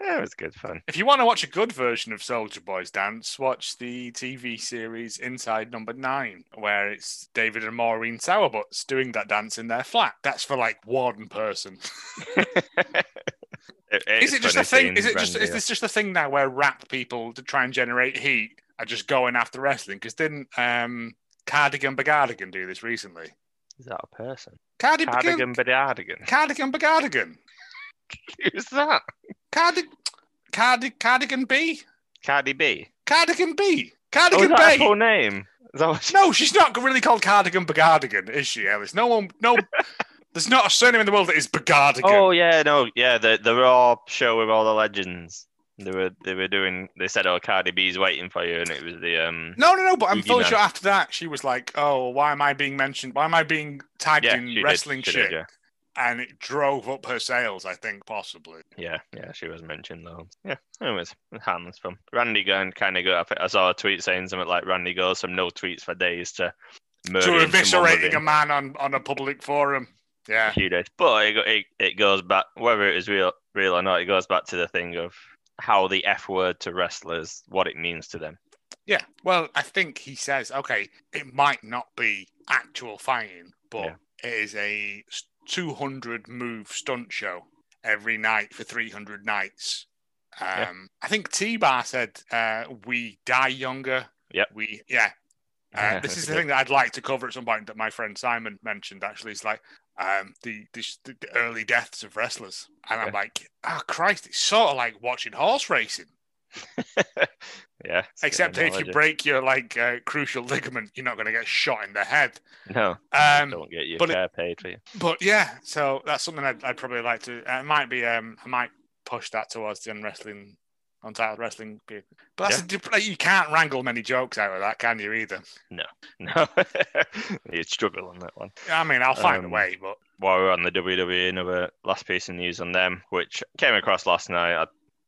it was good fun. If you want to watch a good version of Soldier Boy's dance, watch the TV series Inside Number Nine, where it's David and Maureen Sourbuts doing that dance in their flat. That's for like one person. [LAUGHS] It- is it's it just a thing? Is it just? Is this just a thing now where rap people to try and generate heat are just going after wrestling? Because didn't um, Cardigan Bagardigan do this recently? Is that a person? Cardigan Cardigan Bagardigan. Cardigan [LAUGHS] Bagardigan. Who's that? Cardig Cardig Cardigan B. Cardi B. Cardigan B. Oh, Cardigan is that her B. full name? Is that what she- No, she's not really called Cardigan Bagardigan, is she, Ellis? No one, no, [LAUGHS] there's not a surname in the world that is Bagardigan. Oh yeah, no, yeah, the the Raw show with all the legends. They were they were doing. They said, "Oh, Cardi B's waiting for you," and it was the um. No, no, no, but I'm fully sure after that she was like, "Oh, why am I being mentioned? Why am I being tagged Yeah, in she did, wrestling shit?" did, yeah. And it drove up her sales, I think, possibly. Yeah, yeah, she was mentioned though. Yeah, anyways, was harmless fun. Randy going kind of good. I, saw a tweet saying something like Randy goes from no tweets for days to To eviscerating a man on, on a public forum. A Yeah. few days. But it, it it goes back whether it is real real or not. It goes back to the thing of how the F word to wrestlers, what it means to them. Yeah. Well, I think he says, okay, it might not be actual fighting, but Yeah. it is a 200 move stunt show every night for 300 nights. Um, Yeah. I think T Bar said, uh, we die younger. Yep. We, yeah. Uh, Yeah, [LAUGHS] this is the thing that I'd like to cover at some point that my friend Simon mentioned. Actually, it's like um, the, the the early deaths of wrestlers, and I'm Yeah. like, oh Christ, it's sort of like watching horse racing. [LAUGHS] yeah. Except if you break your like uh, crucial ligament, you're not going to get shot in the head. no, Um, don't get your but it- care paid for you. but yeah, so that's something I'd, I'd probably like to. Uh, it might be. Um, I might push that towards the unwrestling, untitled wrestling. Bit. But that's a like, you can't wrangle many jokes out of that, can you? Either. No, [LAUGHS] no, [LAUGHS] you'd struggle on that one. I mean, I'll find Um, a way, but while we're on the WWE, another last piece of news on them, which came across last night.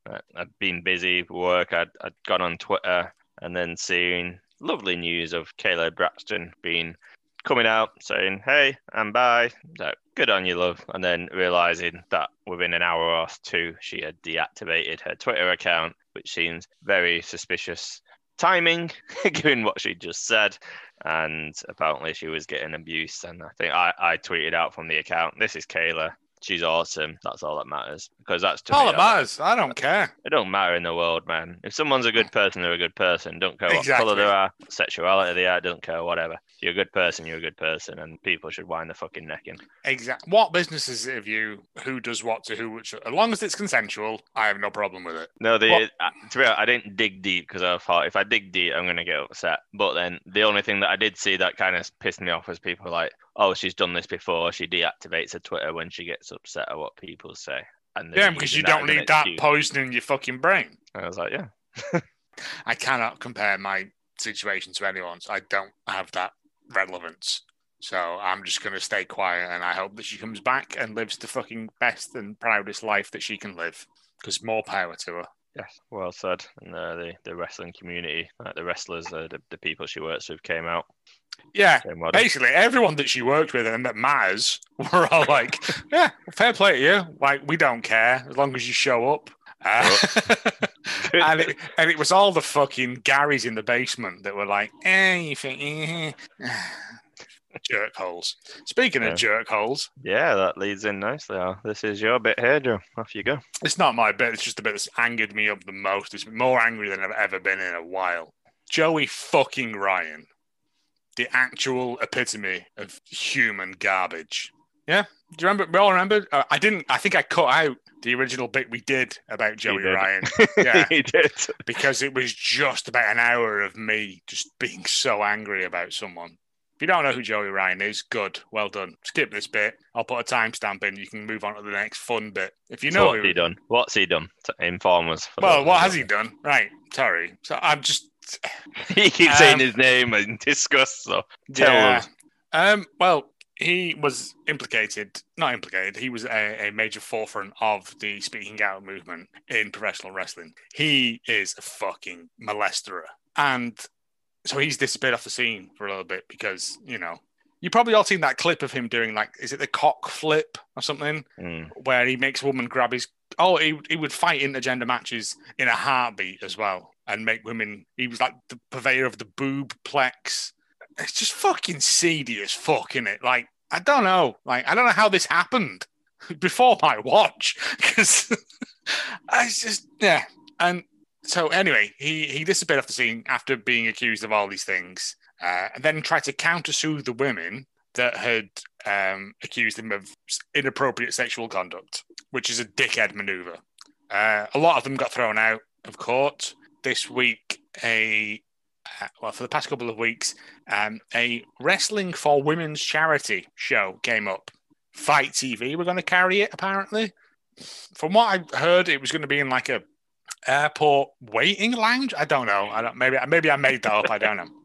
I'd, I'd been busy with work. I'd, I'd gone on Twitter and then seen lovely news of Kayla Braxton being coming out saying, "Hey, I'm by." Like, good on you, love. And then realizing that within an hour or two, she had deactivated her Twitter account, which seems very suspicious timing, [LAUGHS] given what she just said and apparently she was getting abused. And I think I, I tweeted out from the account, "This is Kayla. She's awesome. That's all that matters." Because that's to all me, that- matters. I don't care. It don't matter in the world, man. If someone's a good person, they're a good person. Don't care what Exactly. color they are, sexuality they are. Don't care whatever. If you're a good person, you're a good person, and people should wind the fucking neck in. Exactly. What business is it of you? Who does what to who? Which, as long as it's consensual, I have no problem with it. No, the What- uh, to be honest, I didn't dig deep because I thought if I dig deep, I'm gonna get upset. But then the only thing that I did see that kind of pissed me off was people like, "Oh, she's done this before. She deactivates her Twitter when she gets upset at what people say." And Yeah, because you don't need that poison in your fucking brain. I was like, "Yeah, [LAUGHS] I cannot compare my situation to anyone's. I don't have that relevance. So I'm just going to stay quiet and I hope that she comes back and lives the fucking best and proudest life that she can live. Because more power to her. Yes, well said." And uh, the the wrestling community, like the wrestlers, uh, the the people she works with, came out. Yeah, saying well done. basically everyone that she worked with and that matters [LAUGHS] were all like, yeah, fair play to you. Like, we don't care as long as you show up. Uh, [LAUGHS] and, it, and it was all the fucking Garys in the basement that were like, eh, you think, eh. Jerk holes. Speaking of jerk holes, Yeah, that leads in nicely. Al. This is your bit here, Joe. Off you go. it's not my bit. It's just the bit that's angered me up the most. It's more angry than I've ever been in a while. Joey fucking Ryan. the actual epitome of human garbage. Yeah, do you remember? We all remember. Uh, I didn't. I think I cut out the original bit we did about Joey did. Ryan. [LAUGHS] Yeah, he did. because it was just about an hour of me just being so angry about someone. If you don't know who Joey Ryan is, good, well done. Skip this bit. I'll put a timestamp in. You can move on to the next fun bit. If you So know what's who, he done? What's he done? To inform us. well, what has he done? Right, sorry. So I'm just [LAUGHS] he keeps saying Um, his name in [LAUGHS] disgust. So tell Yeah. us. Um, well, he was implicated, not implicated, he was a, a major forefront of the speaking out movement in professional wrestling. He is a fucking molester. And so he's disappeared off the scene for a little bit because, you know, you probably all seen that clip of him doing like, is it the cock flip or something? Mm. where he makes a woman grab his. Oh, he, he would fight intergender matches in a heartbeat as well and make women. He was like the purveyor of the boob plex. It's just fucking seedy as fuck, is it? Like, I don't know. Like, I don't know how this happened [LAUGHS] before my watch [LAUGHS] because [LAUGHS] it's just, yeah. And so, anyway, he, he disappeared off the scene after being accused of all these things uh, and then tried to countersue the women that had um, accused him of inappropriate sexual conduct, which is a dickhead maneuver. Uh, a lot of them got thrown out of court this week. A uh, well, for the past couple of weeks, um, a wrestling for women's charity show came up. FITE TV were going to carry it apparently. From what I heard, it was going to be in like a airport waiting lounge. I don't know. I don't. Maybe maybe I made that up. I don't know. [LAUGHS]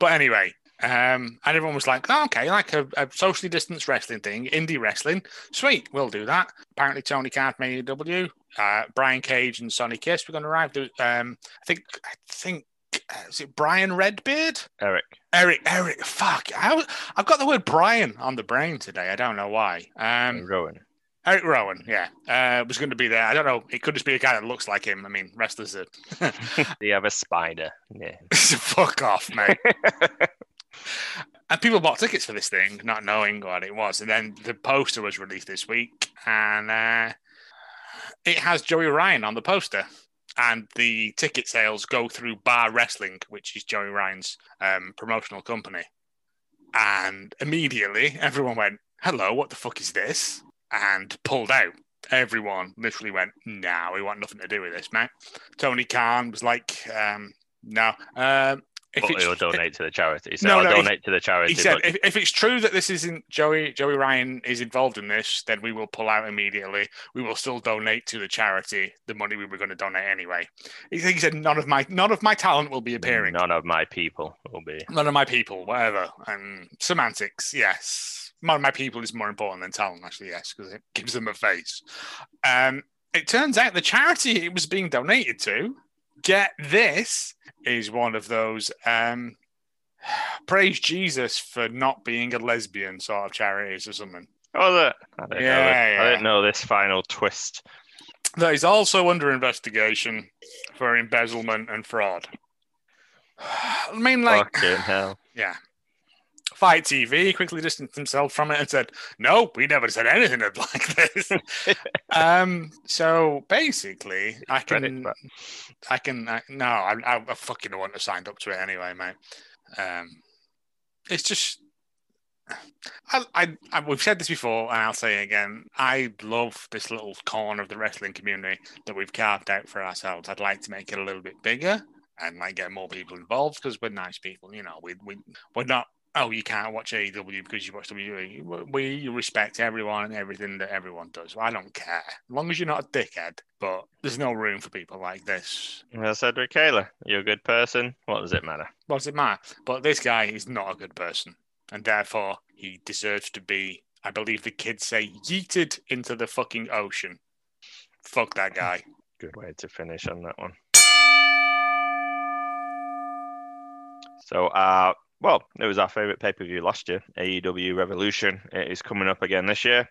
But anyway, um, and everyone was like, oh, okay, like a, a socially distanced wrestling thing, indie wrestling. Sweet, we'll do that. Apparently, Tony Khan from AEW, uh, Brian Cage and Sonny Kiss were going to arrive. Um, I think, I think, uh, is it Brian Redbeard? Eric. Eric, Eric, fuck. I, I've got the word Brian on the brain today. I don't know why. Um, Rowan. Eric Rowan, yeah, uh, was going to be there. I don't know. It could just be a guy that looks like him. I mean, wrestlers are. [LAUGHS] You have a spider? Yeah. [LAUGHS] Fuck off, mate. [LAUGHS] and people bought tickets for this thing, not knowing what it was. And then the poster was released this week, and uh, it has Joey Ryan on the poster. And the ticket sales go through Bar Wrestling, which is Joey Ryan's um, promotional company. And immediately, everyone went, "Hello, what the fuck is this?" And pulled out. Everyone literally went, "No, we want nothing to do with this, mate." Tony Khan was like, um, "No." Um, if but he'll donate to the charity. He said, No, I'll no, he- donate to the charity. he said, but if, if it's true that this isn't Joey Joey Ryan is involved in this, then we will pull out immediately. We will still donate to the charity the money we were going to donate anyway. He, he said none of my none of my talent will be appearing. none of my people will be. None of my people, whatever. And semantics, yes. None of my people is more important than talent, actually, yes, because it gives them a face. Um, it turns out the charity it was being donated to, get this, is one of those um, [SIGHS] praise Jesus for not being a lesbian sort of charities or something. Oh, that I didn't, know Yeah, this. I didn't know this final twist. That is also under investigation for embezzlement and fraud. [SIGHS] I mean, like, Fucking hell. Yeah. FITE TV quickly distanced himself from it and said, "No, we never said anything [LAUGHS] like this." [LAUGHS] um. So basically, I can, back. I can, I, no, I, I, I fucking wouldn't have signed up to it anyway, mate. Um, it's just, I, I, I, we've said this before, and I'll say it again. I love this little corner of the wrestling community that we've carved out for ourselves. I'd like to make it a little bit bigger and like get more people involved because we're nice people. You know, we we we're not. Oh, you can't watch AEW because you watch WWE. We respect everyone and everything that everyone does. I don't care as long as you're not a dickhead. But there's no room for people like this. I said, Kayla, you're a good person. What does it matter? What does it matter? But this guy is not a good person, and therefore he deserves to be. I believe the kids say yeeted into the fucking ocean. Fuck that guy. [LAUGHS] Good way to finish on that one. So, uh, well, it was our favorite pay per view last year, AEW Revolution. It is coming up again this year.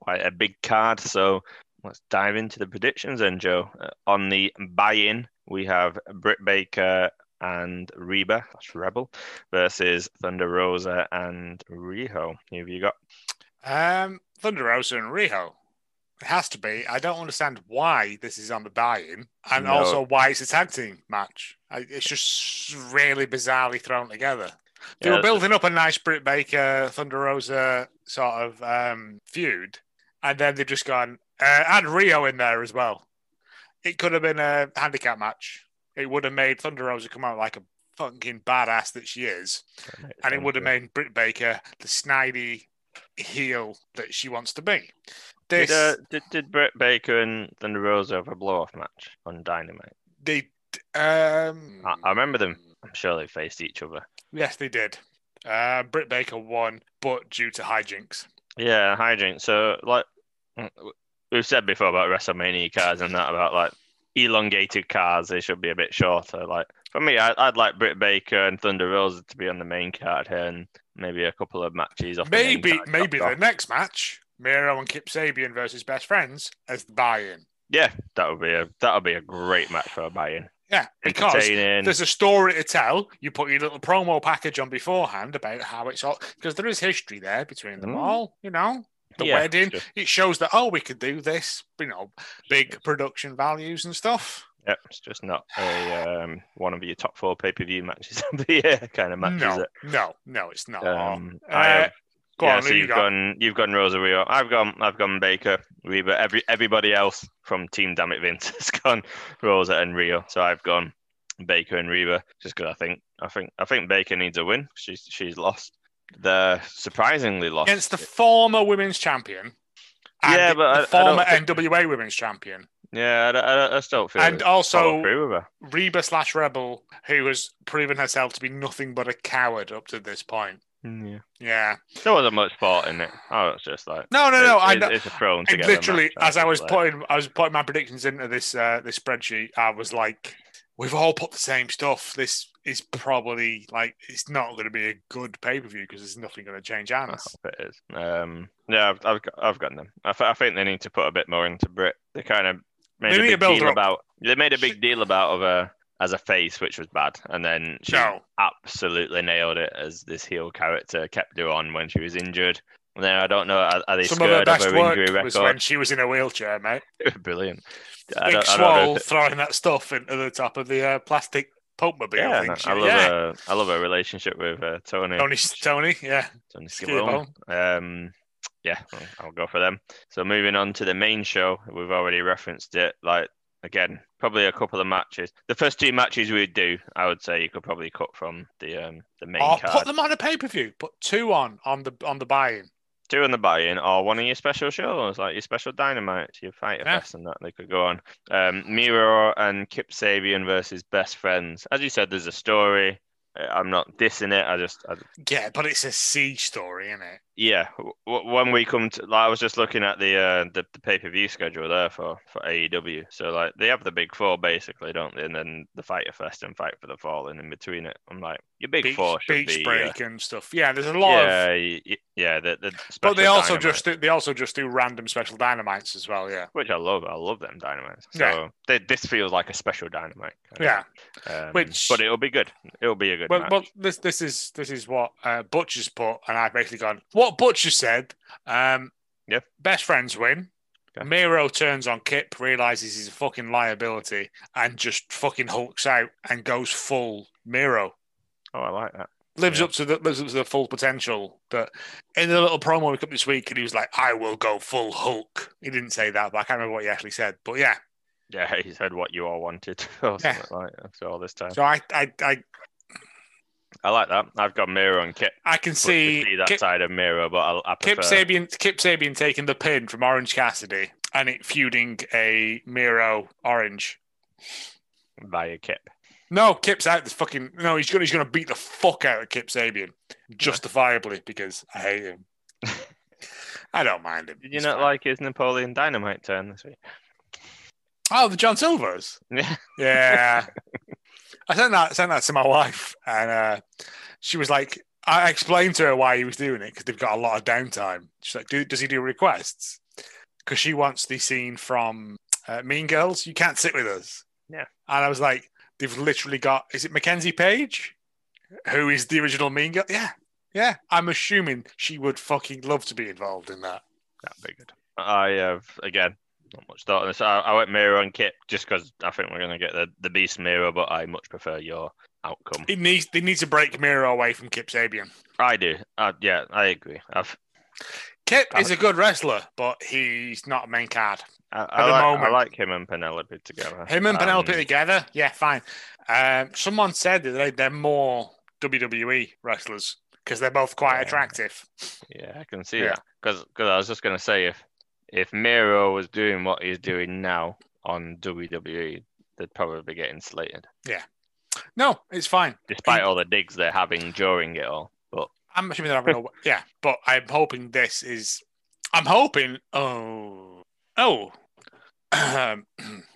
Quite a big card. So, let's dive into the predictions then, Joe. Uh, on the buy in, we have Britt Baker and Reba, that's Rebel, versus Thunder Rosa and Riho. Who have you got? Um, Thunder Rosa and Riho. It has to be. I don't understand why this is on the buy-in, and No. also why it's a tag team match. It's just really bizarrely thrown together. They Yeah, were building up a nice Britt Baker Thunder Rosa sort of um, feud, and then they've just gone uh, add Riho in there as well. It could have been a handicap match. It would have made Thunder Rosa come out like a fucking badass that she is, and it would have made Britt Baker the snidey heel that she wants to be. This Did, uh, did, did Britt Baker and Thunder Rosa have a blow off match on Dynamite? they um I, I remember them. I'm sure they faced each other. Yes they did. Uh, Britt Baker won, but due to hijinks. Yeah, hijinks. So, like, we've said before about WrestleMania cars and that about like elongated cars, they should be a bit shorter. Like, for me, I, I'd like Britt Baker and Thunder Rosa to be on the main card here and maybe a couple of matches off Maybe card maybe the off. next match, Miro and Kip Sabian versus best friends as the buy-in. Yeah, that would be a that would be a great match for a buy-in. Yeah, because there's a story to tell. You put your little promo package on beforehand about how it's all because there is history there between them Mm. all. You know, the Yeah, wedding. sure. It shows that oh, we could do this. You know, big production values and stuff. Yep, it's just not a um, one of your top four pay per view matches [LAUGHS] of the year kind of match, is no, it? no, no, it's not. Um, Uh, I have, Go yeah, on, so who you you've got? gone you've gone Rosario. I've gone I've gone Baker, Reba. Every everybody else from Team Dammit Vince [LAUGHS] has gone Rosa and Riho. So I've gone Baker and Reba just because I think I think I think Baker needs a win. She's she's lost. They're surprisingly lost. against the former women's champion. And Yeah, the, but I- I former don't think- NWA women's champion, yeah, I, I, I still don't feel and also through with her. Reba slash Rebel, who has proven herself to be nothing but a coward up to this point. Mm, Yeah. Yeah, There wasn't much thought in it. Oh, it's just like no, no, no. it- I, it- it's a thrown together. literally, match, as I was like- putting, I was putting my predictions into this uh, this spreadsheet. I was like, we've all put the same stuff. This is probably like it's not going to be a good pay per view because there's nothing going to change I hands. hope it is. Um, yeah, I've, I've got, I've got them. I, th- I think they need to put a bit more into Brit. They kind of made They a big build deal up. about. They made a big deal about of her as a face, which was bad, and then she No. absolutely nailed it as this heel character kept her on when she was injured. And then I don't know, are, are they Some of her best her work injury was when she was in a wheelchair, mate. [LAUGHS] Brilliant. I Big don't, I don't know swole throwing that stuff into the top of the uh, plastic Pope mobile. yeah, thing. no, I love yeah. her. I love her relationship with uh, Tony. Tony, Tony, yeah. Tony. Schiavone. Um, yeah, I'll- I'll go for them. So moving on to the main show, we've already referenced it. Like again, probably a couple of matches. The first two matches we'd do, I would say you could probably cut from the um the main Or card. put them on a pay per view. Put two on on the on the buy-in. Two on the buy-in, or one of your special shows, like your special Dynamite, your Fyter Yeah. Fest, and that they could go on. Um, Miro and Kip Sabian versus Best Friends. As you said, there's a story. Uh, I'm not dissing it. I just, I, Yeah, but it's a siege story, isn't it? yeah. when we come to, like, I was just looking at the uh, the, the pay per view schedule there for for AEW. So like, they have the big four basically, don't they? And then the Fyter Fest and Fight for the Fallen in between it. I'm like, your big Beach, four should beach be. uh, break and stuff. Yeah, there's a lot of. yeah, y- yeah. The, the But they also just do, they also just do random special dynamites as well. Yeah, which I love. I love them dynamites. So Yeah. they, this feels like a special dynamite. kind yeah. Um, Which- but it'll be good. It'll be a good Well, match. well, this this is this is what uh, Butcher's put, and I've basically gone. What Butcher said. Um, Yeah. Best friends win. Okay. Miro turns on Kip, realizes he's a fucking liability, and just fucking hulks out and goes full Miro. oh, I like that. lives Yeah. up to the lives up to the full potential. But in the little promo we got this week, and he was like, "I will go full Hulk." He didn't say that, but I can't remember what he actually said. But yeah, Yeah, he said what you all wanted [LAUGHS] or Yeah. like that. So all this time, so I I I, I like that. I've got Miro and Kip. I can see, see that Kip, side of Miro, but I, I Kip. Sabian Kip Sabian taking the pin from Orange Cassidy and it feuding a Miro Orange. via Kip. No, Kip's out. This fucking no. He's gonna he's gonna beat the fuck out of Kip Sabian, justifiably because I hate him. [LAUGHS] I don't mind him. Did you not fine. like his Napoleon Dynamite turn this week? Oh, the John Silvers. [LAUGHS] Yeah. Yeah. [LAUGHS] I sent that sent that to my wife, and uh, she was like, I explained to her why he was doing it because they've got a lot of downtime. She's like, do, does he do requests? Because she wants the scene from uh, Mean Girls. You can't sit with us. Yeah. And I was like, they've literally got. Is it Mackenzie Page, who is the original Mean Girl? Yeah, yeah. I'm assuming she would fucking love to be involved in that. That'd be good. I have again not much thought on this. I, I went Miro and Kip just because I think we're gonna get the, the Beast Miro, but I much prefer your outcome. It needs they need to break Miro away from Kip Sabian. I do. Uh, yeah, I agree. I've, Kip I- is a good wrestler, but he's not a main card. I, At the like, I like him and Penelope together. Him and Penelope Um, together, yeah, fine. Um, someone said that they, they're more WWE wrestlers because they're both quite Yeah. attractive. Yeah, I can see Yeah. that. Because I was just going to say, if if Miro was doing what he's doing now on WWE, they'd probably be getting slated, Yeah. No, it's fine. despite all the digs they're having during it all. But I'm assuming they're having a [LAUGHS] yeah, but I'm hoping this is. I'm hoping. Oh, oh. [CLEARS THROAT]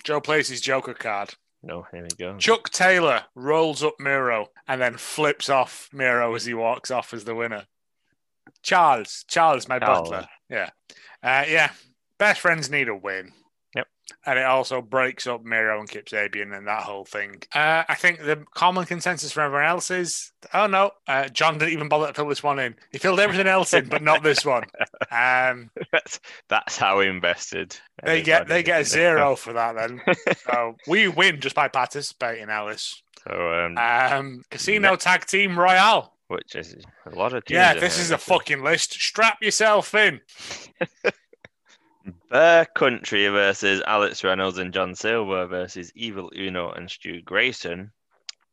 Joe plays his Joker card. no, here we go. Chuck Taylor rolls up Miro and then flips off Miro as he walks off as the winner. Charles, Charles, my Charles. butler. Yeah, uh, yeah. Best friends need a win. Yep. And it also breaks up Miro and Kip Sabian and that whole thing. Uh, I think the common consensus for everyone else is, oh no, uh, John didn't even bother to fill this one in. He filled everything else in, but not this one. [LAUGHS] Um, that's that's how invested. they get they get a zero [LAUGHS] for that then. So we win just by participating, Alice. So, um, Um, Casino Tag Team Royale. which is a lot of teams. Yeah, this is a fucking list. Strap yourself in. [LAUGHS] Bear Country versus Alex Reynolds and John Silver versus Evil Uno and Stu Grayson.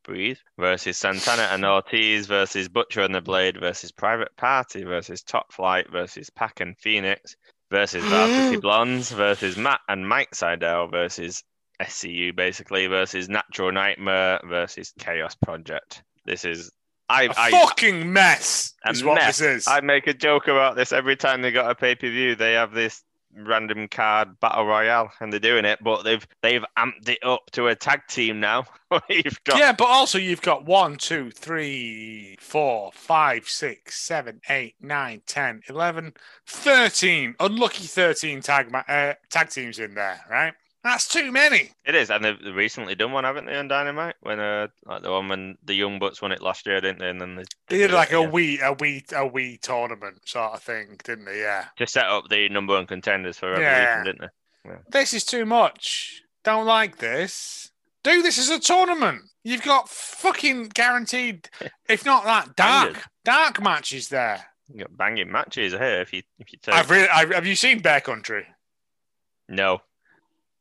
Breathe versus Santana and Ortiz versus Butcher and the Blade versus Private Party versus Top Flight versus Pac and Fenix versus Varsity Blondes versus Matt and Mike Sydal versus SCU basically versus Natural Nightmare versus Chaos Project. This is I A I fucking mess A is what mess. this is. I make a joke about this every time they got a pay per view. They have this random card battle royale, and they're doing it, but they've they've amped it up to a tag team now. [LAUGHS] You've got Yeah, but also you've got one, two, three, four, five, six, seven, eight, nine, ten, eleven, thirteen. Unlucky thirteen tag ma- uh, tag teams in there, right? That's too many. it is, and they've recently done one, haven't they, on Dynamite? When uh, like the one when the Young Bucks won it last year, didn't they? And then they, They did like a wee, a wee, a wee tournament sort of thing, didn't they? Yeah. to set up the number one contenders for Revolution, Yeah. didn't they? This is too much. Don't like this. Do this as a tournament. You've got fucking guaranteed, [LAUGHS] if not that, dark, Bangers. dark matches there. You got banging matches here. If you if you take I've really, I've, have you seen Bear Country? no,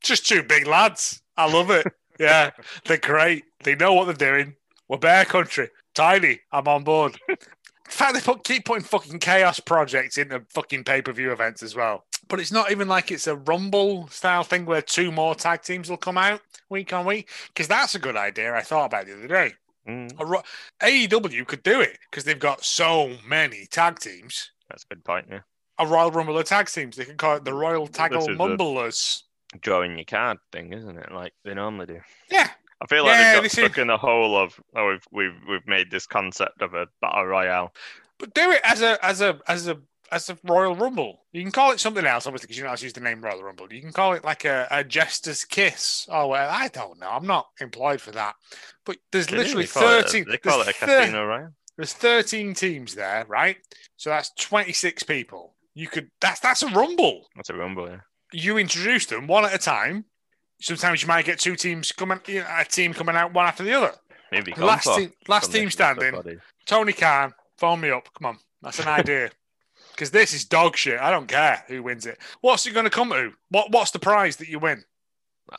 Just two big lads. I love it. Yeah, they're great. They know what they're doing. We're Bear Country. Tiny. I'm on board. In fact, they put, keep putting fucking chaos projects into fucking pay per view events as well. But it's not even like it's a rumble style thing where two more tag teams will come out week on week. Because that's a good idea. I thought about the other day. Mm, A AEW could do it because they've got so many tag teams. that's a good point. Yeah, A Royal Rumble of tag teams. They can call it the Royal Taggle Mumblers. Drawing your card thing, isn't it? Like they normally do. Yeah, I feel like Yeah, they've got stuck is- in the hole of oh we've we've we've made this concept of a battle royale. But do it as a as a as a as a Royal Rumble. You can call it something else, obviously, because you know how to use the name Royal Rumble. You can call it like a, a Jester's Kiss or whatever. I don't know. I'm not employed for that. But there's They literally really call it a- thirteen. They call it a casino royale. there's thirteen teams there, right? So that's twenty six people. You could that's that's a rumble. That's a rumble. Yeah. You introduce them one at a time. Sometimes you might get two teams coming, you know, a team coming out one after the other. Maybe Last Compo team, last team this list of standing. Tony Khan, phone me up. Come on, that's an idea. [LAUGHS] Because this is dog shit. I don't care who wins it. What's it going to come to? What What's the prize that you win?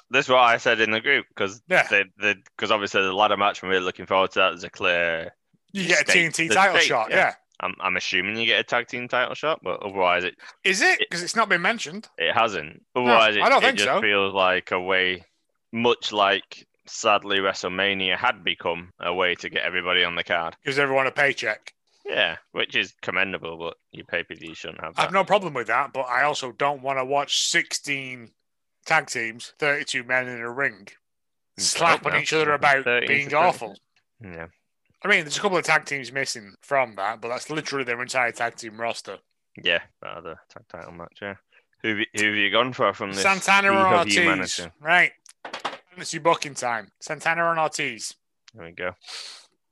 This is what I said in the group because Yeah, they because obviously the ladder match I'm really looking forward to that that is a clear. you get a TNT title state, shot. yeah. Yeah, I'm I'm assuming you get a tag team title shot, but otherwise it is it? Because it's not been mentioned. it hasn't. Otherwise, it, I don't it think just so. feels like a way, much like sadly WrestleMania had become a way to get everybody on the card. Gives everyone a paycheck. Yeah, which is commendable, but your pay per view shouldn't have I have no problem with that, but I also don't want to watch 16 tag teams, 32 men in a ring, mm, slapping each other about being awful. Yeah, I mean, there's a couple of tag teams missing from that, but that's literally their entire tag team roster. yeah, that other tag title match. Yeah, who have you- who have you gone for from this? Santana and Ortiz. Humanity? Right. Fantasy booking time. Santana and Ortiz. There we go.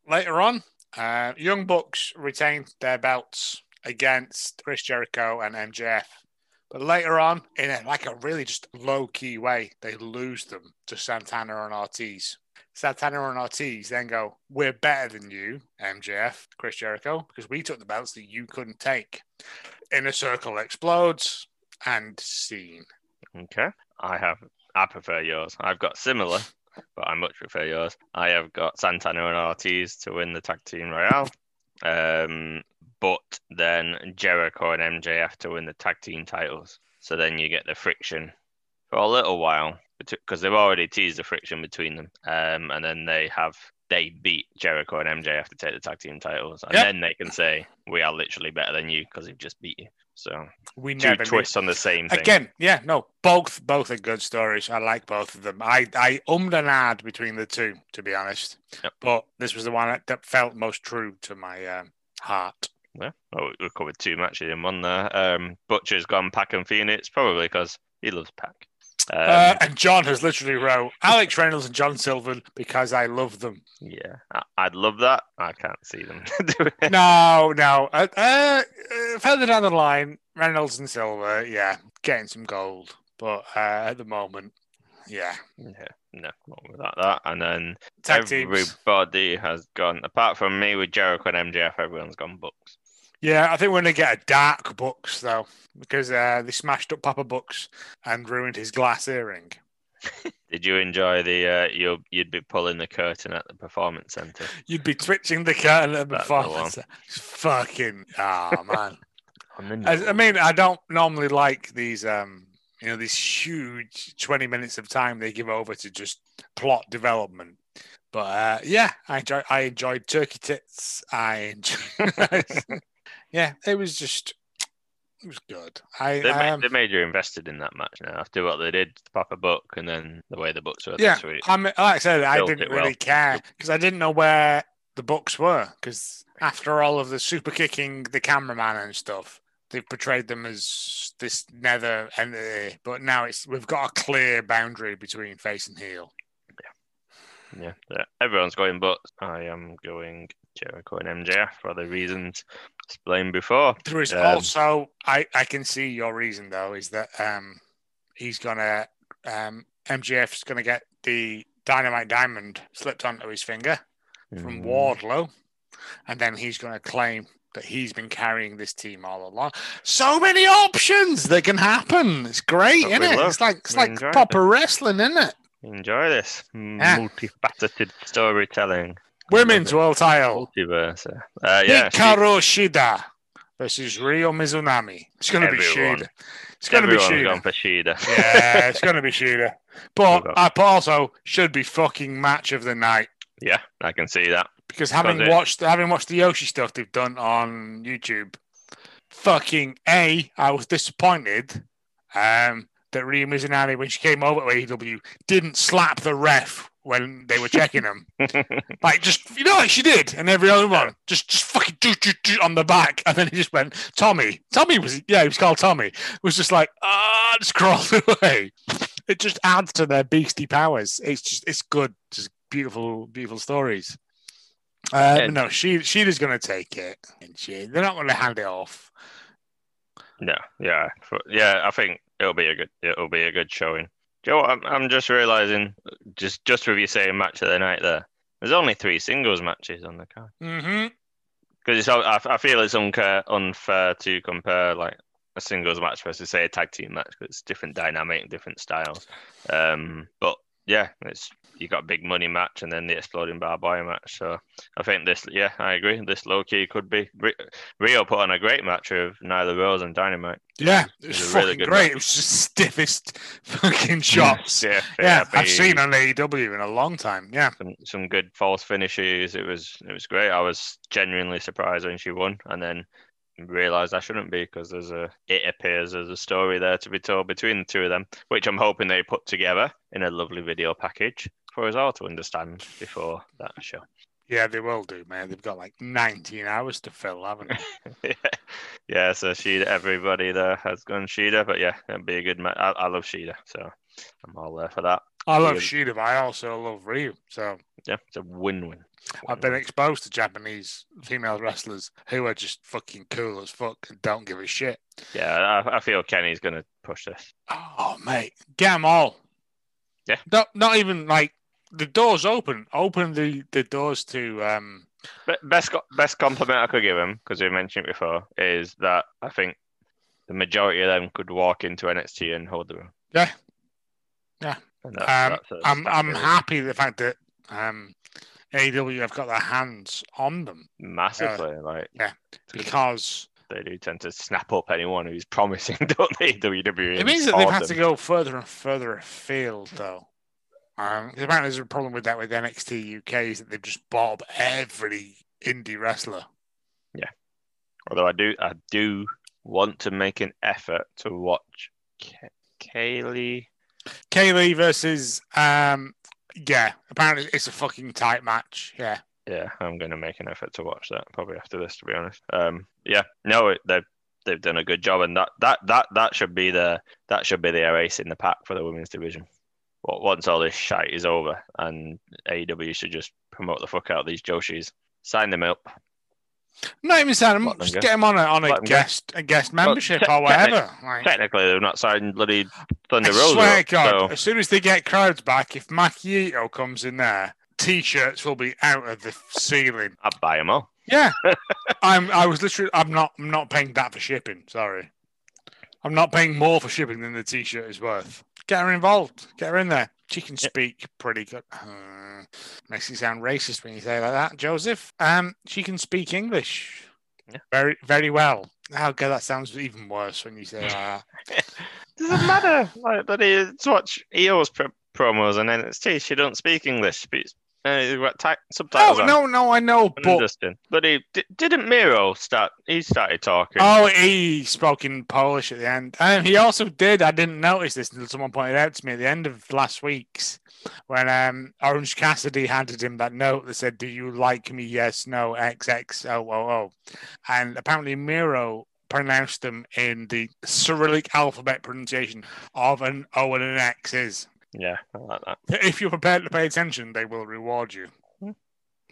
Later on, uh, Young Bucks retained their belts against Chris Jericho and MJF. But later on, in a, like a really just low key way, they lose them to Santana and Ortiz. Santana and Ortiz then go, We're better than you, MJF, Chris Jericho, because we took the belts that you couldn't take. Inner Circle explodes and scene. Okay. I have. I prefer yours. I've got similar, but I much prefer yours. I have got Santana and Ortiz to win the tag team royale. Um, but then Jericho and MJF to win the tag team titles. So then you get the friction for a little while because they've already teased the friction between them. Um, and then they have they beat Jericho and MJF to take the tag team titles, and Yep. then they can say we are literally better than you because we've just beat you. So We two never twists on the same thing. Again, yeah, no, both both are good stories. I like both of them. I I ummed and ahed between the two, to be honest. Yep. But this was the one that, that felt most true to my um, heart. Yeah, well, we covered two matches in one there. Um, Butcher's gone Pac and Fenix probably because he loves Pac. Um, uh, and John has literally wrote Alex Reynolds and John Silver because I love them. yeah, I, I'd love that. I can't see them [LAUGHS] no, no. Uh, uh, further down the line, Reynolds and Silver, yeah, getting some gold. But uh, at the moment, yeah, Yeah, no, not without that. And then tag teams. everybody has gone, apart from me with Jericho and MJF, everyone's gone Bucks. Yeah, I think we're going to get a dark Bucks though, because uh, they smashed up Papa Bucks and ruined his glass earring. [LAUGHS] Did you enjoy the? Uh, you you'd be pulling the curtain at the performance center. You'd be twitching the curtain at the That's the one. performance. Fucking ah [LAUGHS] man. I, I mean, I don't normally like these, um, you know, these huge twenty minutes of time they give over to just plot development. But uh, yeah, I enjoy. I enjoyed Turkey Tits. I enjoyed. [LAUGHS] yeah, it was just, it was good. I, They, made, am- um, they made you invested in that match now after what they did to Papa book and then the way the books were yeah. this week. I mean, like I said, I didn't it well. really care because I didn't know where the books were. Because after all of the super kicking the cameraman and stuff, they've portrayed them as this nether entity. But now it's we've got a clear boundary between face and heel. Yeah, yeah, everyone's going but I am going Jericho and MJF for the reasons explained before. There is Um, also I I can see your reason though is that um he's gonna um MJF's gonna get the dynamite diamond slipped onto his finger from Mm, Wardlow, and then he's gonna claim that he's been carrying this team all along. So many options that can happen. It's great, isn't it? love- It's like it's we like proper wrestling, isn't it? Enjoy this Yeah. multifaceted storytelling. Women's world title. multiverse. Uh, yeah, she- Shida versus Ryo Mizunami. It's gonna be Everyone. Shida. It's gonna be everyone's Shida. Shida. yeah, it's going to be Shida. But I also should be fucking match of the night yeah, I can see that. because having watched having watched the Joshi stuff they've done on YouTube, fucking a I was disappointed um, that Ryo Mizunami when she came over to AEW didn't slap the ref when they were checking him. like just you know like she did and every other one just just fucking do, do, do on the back and then he just went Tommy Tommy was yeah he was called Tommy was just like ah just [LAUGHS] crawled away it just adds to their beastie powers it's just it's good just beautiful beautiful stories uh, Yeah. no she Shida's gonna take it and she they're not gonna hand it off No, yeah, yeah. I think it'll be a good, it'll be a good showing. Joe, I'm, I'm just realizing, just just with you saying match of the night there, there's only three singles matches on the card mm-hmm. because it's. I, I feel it's unfair, unfair to compare like a singles match versus say a tag team match because it's different dynamic, different styles. Um, but yeah, it's you got a big money match and then the exploding barbed wire match. So I think this, yeah, I agree. This low key could be. Ri- Ryo put on a great match of Nyla Rose and Dynamite. yeah it was It was fucking really good great match. it was just stiffest [LAUGHS] fucking [LAUGHS] shots Yeah, yeah I've seen on AEW in a long time yeah some, some good false finishes. It was it was great. I was genuinely surprised when she won, and then realized I shouldn't be because there's a it appears there's a story there to be told between the two of them, which I'm hoping they put together in a lovely video package for us all to understand before that show. Yeah, they will do, man. They've got like 19 hours to fill, haven't they? [LAUGHS] yeah, so Shida, everybody there has gone Shida, but yeah, it'd be a good match. I, I love Shida, so I'm all there for that. I love. Shida, but I also love Ryo. So Yeah, it's a win-win. I've been exposed to Japanese female wrestlers who are just fucking cool as fuck and don't give a shit. Yeah, I, I feel Kenny's gonna push this. Oh, mate, get them all. Yeah. Not, not even like the doors open. Open the, the doors to um. Best best compliment I could give him because we mentioned it before is that I think the majority of them could walk into NXT and hold their own. Yeah. Yeah. And Um, that's- that's a I'm I'm really. happy the fact that um, AEW have got their hands on them massively like yeah. because they do tend to snap up anyone who's promising, [LAUGHS] don't they? WWE. it means that they've had to go further and further afield, though. Um, apparently, there's a problem with that with NXT UK is that they've just bought up every indie wrestler. Yeah. Although I do, I do want to make an effort to watch Kaylee. Kaylee versus um, yeah. Apparently, it's a fucking tight match. Yeah, Yeah, I'm going to make an effort to watch that probably after this. To be honest, um, yeah, no, they've they've done a good job, and that that that that should be the that should be the ace in the pack for the women's division. Once all this shite is over, and AEW should just promote the fuck out of these Joshis, sign them up. Not even sign them. Just go. get them on a on a Let them go. guest a guest membership te- or whatever. Like, Technically, they've not signed bloody I Thunder Rosa. swear up, God, so- as soon as they get crowds back, if Maki Itoh comes in there, t-shirts will be out of the ceiling. I'd buy them all. Yeah, [LAUGHS] I'm. I was literally. I'm not. I'm not paying that for shipping. Sorry, I'm not paying more for shipping than the t-shirt is worth. Get her involved. Get her in there. She can Yep. speak pretty good. Uh, makes you sound racist when you say like that, Joseph. Um, she can speak English. Yeah. Very, very well. How good that sounds even worse when you say that. [LAUGHS] Doesn't matter. Like, but it's watch EO's pro- promos and then it's NXT. She don't speak English. She speaks uh, got ty- subtitles No, on. no, no. I know, but. But he di- didn't Miro start. He started talking. Oh, he spoke in Polish at the end. and he also did. I didn't notice this until someone pointed out to me at the end of last week's when um, Orange Cassidy handed him that note that said, "Do you like me? Yes, no, XXOOO," and apparently Miro pronounced them in the Cyrillic alphabet pronunciation of an O and an X is. Yeah, I like that. If you're prepared to pay attention, they will reward you.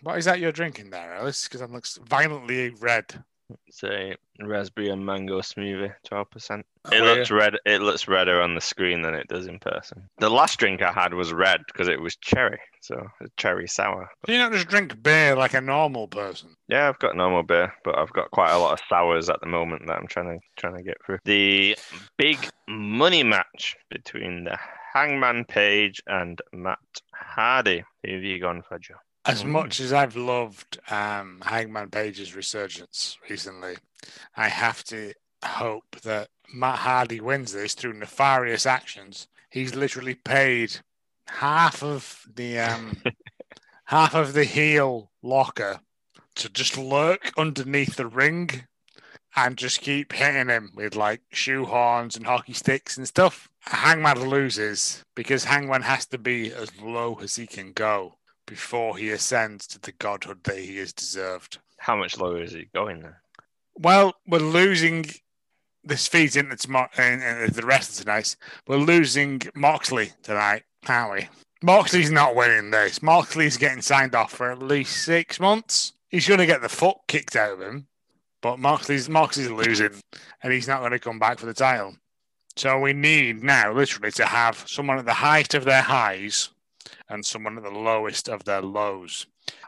What is that you're drinking there, Alice? Because that looks violently red. It's a raspberry and mango smoothie, twelve percent. Oh, It yeah. looks red. It looks redder on the screen than it does in person. The last drink I had was red because it was cherry, so cherry sour. Do you not just drink beer like a normal person? Yeah, I've got normal beer, but I've got quite a lot of sours at the moment that I'm trying to trying to get through. The big money match between the Hangman Page and Matt Hardy. Who have you gone for, Joe? As much as I've loved um, Hangman Page's resurgence recently, I have to hope that Matt Hardy wins this through nefarious actions. He's literally paid half of the um, [LAUGHS] half of the heel locker to just lurk underneath the ring and just keep hitting him with like shoehorns and hockey sticks and stuff. Hangman loses because Hangman has to be as low as he can go before he ascends to the godhood that he has deserved. How much lower is he going then? Well, we're losing. This feeds into tomorrow, and, and the rest of tonight's. We're losing Moxley tonight, aren't we? Moxley's not winning this. Moxley's getting signed off for at least six months. He's going to get the foot kicked out of him, but Moxley's Moxley's losing, and he's not going to come back for the title. So we need now, literally, to have someone at the height of their highs and someone at the lowest of their lows.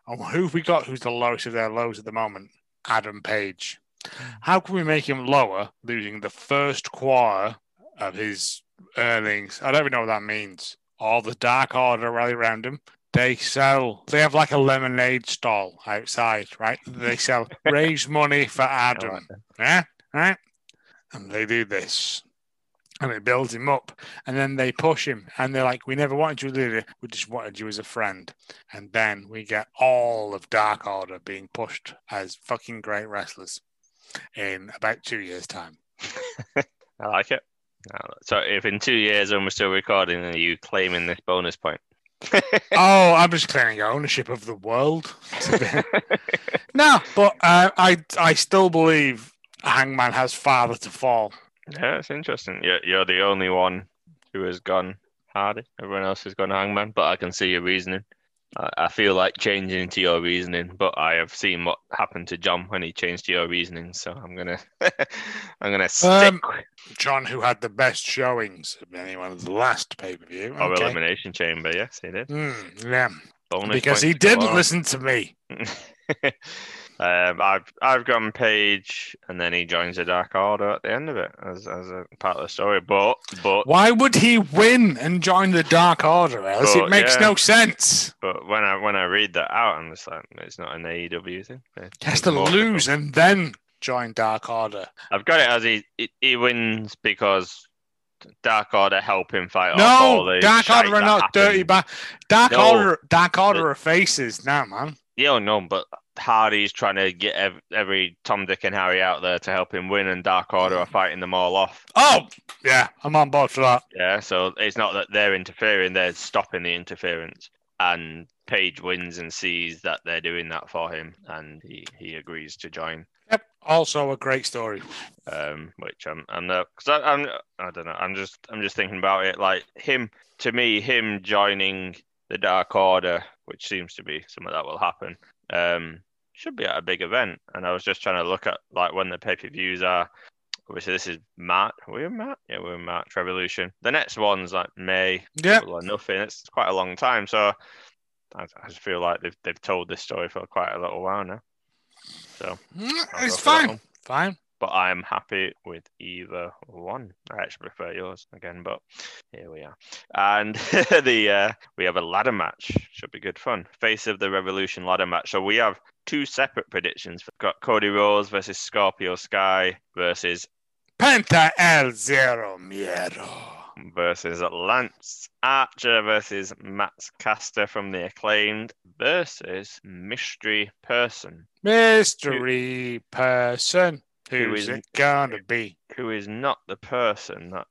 And who have we got who's the lowest of their lows at the moment? Adam Page. Hmm. How can we make him lower, losing the first quarter of his earnings? I don't even know what that means. All the Dark Order rally around him. They sell. They have like a lemonade stall outside, right? They sell. [LAUGHS] Raise money for Adam. Oh, like. Yeah, right. And they do this, and it builds him up, and then they push him, and they're like, "We never wanted you as leader. We just wanted you as a friend." And then we get all of Dark Order being pushed as fucking great wrestlers in about two years' time. [LAUGHS] I like it. So if in two years when we're still recording, are you claiming this bonus point? [LAUGHS] [LAUGHS] oh, I'm just claiming ownership of the world. no, but uh, I I still believe Hangman has farther to fall. Yeah, it's interesting. You're, you're the only one who has gone Hardy. Everyone else has gone Hangman, but I can see your reasoning. I, I feel like changing to your reasoning, but I have seen what happened to John when he changed to your reasoning, so I'm gonna [LAUGHS] I'm gonna stick Um, John, who had the best showings of anyone of the last pay per view. or elimination chamber. Yes, he did. yeah, Bonus because he points to go didn't listen to me. [LAUGHS] um, I've I've gone Page, and then he joins the Dark Order at the end of it as, as a part of the story. But but Why would he win and join the Dark Order? Else Well, it makes yeah. no sense. but when I when I read that out, I'm just like, it's not an AEW thing. He has to lose and then join Dark Order. I've got it as he he, he wins because Dark Order help him fight off all No, the Dark Order are not dirty. happened. Ba- Dark No. Order, Dark Order are faces now, man. Yeah, no, but Hardy's trying to get ev- every Tom, Dick, and Harry out there to help him win, and Dark Order are fighting them all off. Oh, yeah, I'm on board for that. Yeah, so it's not that they're interfering; they're stopping the interference. And Page wins and sees that they're doing that for him, and he, he agrees to join. Yep. Also a great story. Um, which I'm I'm not because I'm I don't know I'm just I'm just thinking about it like him to me him joining the Dark Order, which seems to be some of that will happen. Um, should be at a big event, and I was just trying to look at like when the pay per views are. Obviously, this is March. Are we in March? Yeah, we're in March Revolution. The next one's like May. Or nothing. It's quite a long time, so I, I just feel like they've they've told this story for quite a little while now. So, Mm, I'll It's go for that fine. Fine. But I'm happy with either one. I actually prefer yours again, but here we are. And [LAUGHS] the uh, we have a ladder match. Should be good fun. Face of the Revolution ladder match. So we have two separate predictions. We've got Cody Rhodes versus Scorpio Sky versus Penta El Zero Miedo. versus Lance Archer versus Matt Caster from the acclaimed versus Mystery Person, Mystery person. Who Who's it gonna be? who is not the person that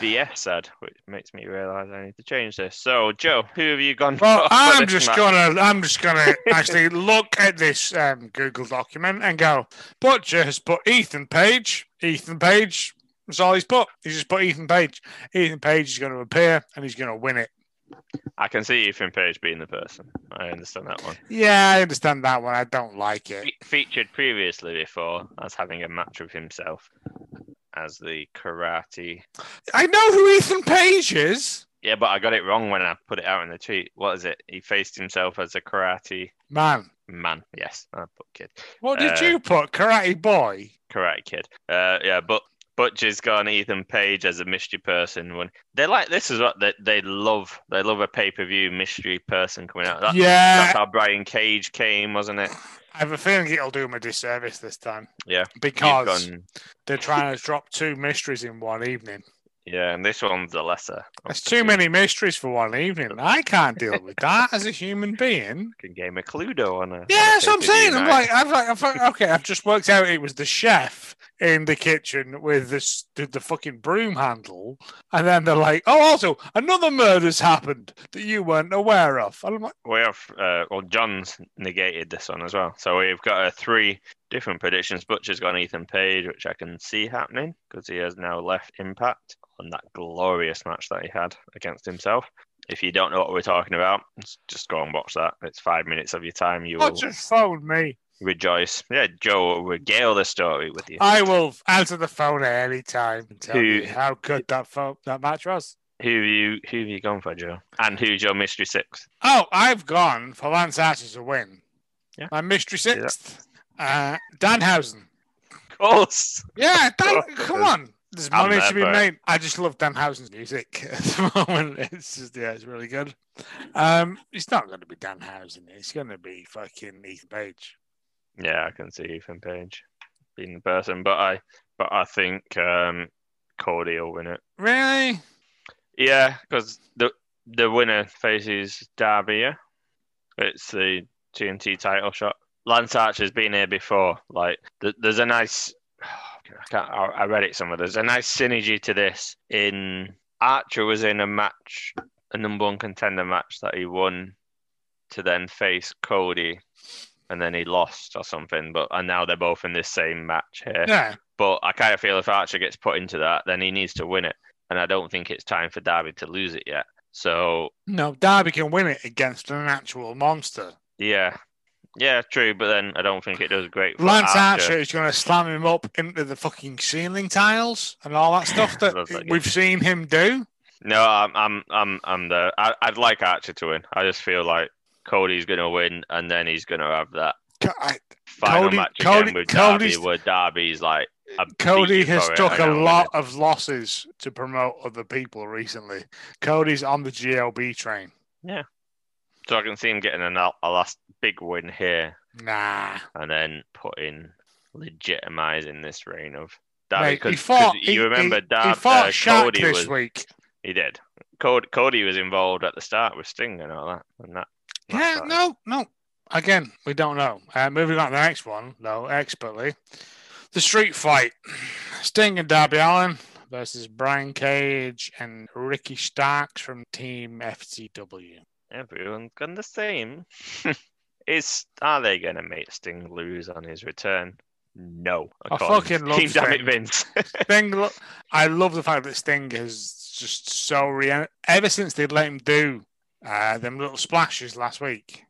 BS said, which makes me realise I need to change this. So, Joe, who have you gone Well, for? for I'm just match? gonna, I'm just gonna [LAUGHS] actually look at this um, Google document and go. Butcher has put Ethan Page. Ethan Page. That's all he's put. He's just put Ethan Page. Ethan Page is going to appear and he's going to win it. I can see Ethan Page being the person. I understand that one. Yeah, I understand that one. I don't like it. Fe- featured previously before as having a match with himself as the karate. I know who Ethan Page is. Yeah, but I got it wrong when I put it out in the tweet. What is it? He faced himself as a karate Man, man. Yes, I put kid. what did Uh, you put? Karate Boy. Karate Kid. Uh, yeah, but Butcher's got Ethan Page as a mystery person. When they like this is what they, they love. They love a pay per view mystery person coming out. That, yeah, That's how Brian Cage came, wasn't it? I have a feeling it'll do him a disservice this time. Yeah, Because gone- they're trying to drop two mysteries in one evening. yeah, and this one's the lesser. of That's the too many mysteries for one evening. I can't deal with that as a human being. [LAUGHS] Can game of Cluedo on a. on a Yeah, that's what I'm saying. I'm like, I've like, I've like, okay, I've just worked out it was the chef in the kitchen with this the, the fucking broom handle, and then they're like, oh, also another murder's happened that you weren't aware of. And I'm like, we have uh, well john's negated this one as well. So we've got uh, three different predictions. Butcher's got Ethan Page which i can see happening because he has now left impact on that glorious match that he had against himself. If you don't know what we're talking about just go and watch that. It's five minutes of your time. You what will just phoned me? Rejoice yeah joe will regale the story with you I will answer the phone at any time and tell Who- you how good that phone that match was. who have you who have you gone for joe and who's your mystery six Oh, I've gone for Lance Archer to win. Yeah. My mystery sixth, uh, Danhausen. of course Yeah, Dan, Oh, come on. There's money to be made. I just love Danhausen's music [LAUGHS] at the moment. It's just yeah, it's really good. Um, it's not going to be Danhausen. It's going to be fucking Ethan Page. Yeah, I can see Ethan Page being the person, but I but I think um, Cody will win it. Really? Yeah, because the the winner faces Darby. It's the TNT title shot. Lance Archer's been here before. Like, th- there's a nice. [SIGHS] I can't. I I read it somewhere. There's a nice synergy to this. In Archer was in a match, a number one contender match that he won, to then face Cody, and then he lost or something. But and now they're both in this same match here. Yeah. But I kind of feel if Archer gets put into that, then he needs to win it. And I don't think it's time for Darby to lose it yet. So No, Darby can win it against an actual monster. yeah, yeah, true. But then I don't think it does great for Lance Archer. Archer is going to slam him up into the fucking ceiling tiles and all that stuff [LAUGHS] that that we've seen him do. No, I'm, I'm, I'm, I'm the. I, I'd like Archer to win. I just feel like Cody's going to win, and then he's going to have that I- final Cody- match Cody- again with Cody's- Darby, where Darby's like, Cody has took a lot of losses to promote other people recently. Cody's on the GLB train. Yeah, so I can see him getting a, a last big win here, Nah. and then putting legitimizing this reign of Darby. Mate, he fought. you he, remember Darby, he fought uh, Shaq Cody this was week. he did. Cody, Cody was involved at the start with Sting and all that, and that. Yeah, no, no. Again, we don't know. Uh, moving on to the next one, though, expertly. The street fight. Sting and Darby Allin versus Brian Cage and Ricky Starks from Team FCW. Everyone's gone the same. [LAUGHS] Is are they gonna make Sting lose on his return? No. I according fucking love Team Damn it Sting. Vince. [LAUGHS] Sting, lo- I love the fact that Sting has just so re- ever since they let him do uh, them little splashes last week.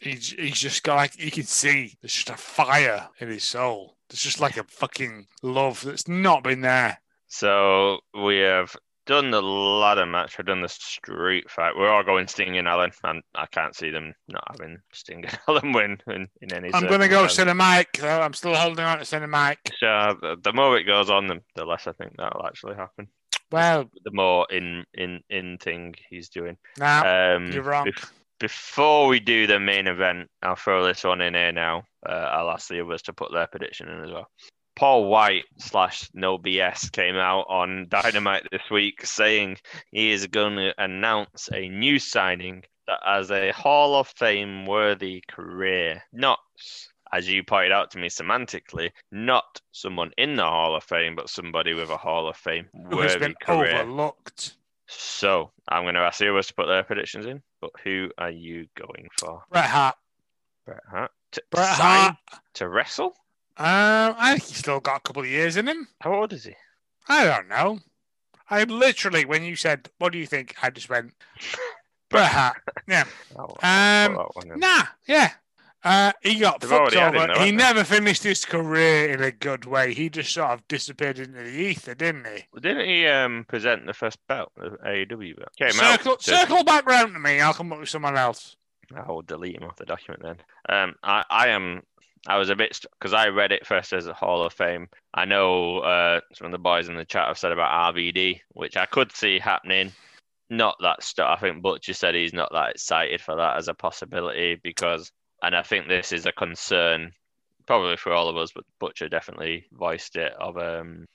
He's, he's just got like you can see there's just a fire in his soul. There's just like a fucking love that's not been there. so we have done the ladder match. We've done the street fight. We're all going Sting and Allin, and I can't see them not having Sting and [LAUGHS] Allin win in, in any. I'm gonna go circumstance. Cinemike. though. I'm still holding on to Cinemike. So the, the more it goes on, the, the less I think that'll actually happen. Well, The more in in in thing he's doing. now Um, you're wrong. bef- before we do the main event, I'll throw this one in here now. Uh, I'll ask the others to put their prediction in as well. Paul Wight slash No BS came out on Dynamite this week saying he is going to announce a new signing that has a Hall of Fame worthy career. Not, as you pointed out to me semantically, not someone in the Hall of Fame, but somebody with a Hall of Fame Who has worthy been career. overlooked. So I'm going to ask others to put their predictions in. But who are you going for? Bret Hart. Bret Hart to, Bret Hart. to wrestle? Um, I think he's still got a couple of years in him. How old is he? I don't know. I literally, when you said, "What do you think?" I just went, [LAUGHS] Bret Hart. Yeah. [LAUGHS] Um, put that one in. Nah. Yeah. Uh, he got They've fucked already him over. though, he haven't they? never finished his career in a good way. He just sort of disappeared into the ether, didn't he? Didn't he um, present the first belt, the AEW belt? Came out Circle, to- circle back round to me. I'll come up with someone else. I'll delete him off the document then. Um, I, I am. I was a bit because I read it first as a Hall of Fame. I know uh, some of the boys in the chat have said about RVD, which I could see happening. Not that stuff. I think Butcher said he's not that excited for that as a possibility because, and I think this is a concern probably for all of us, but Butcher definitely voiced it of um,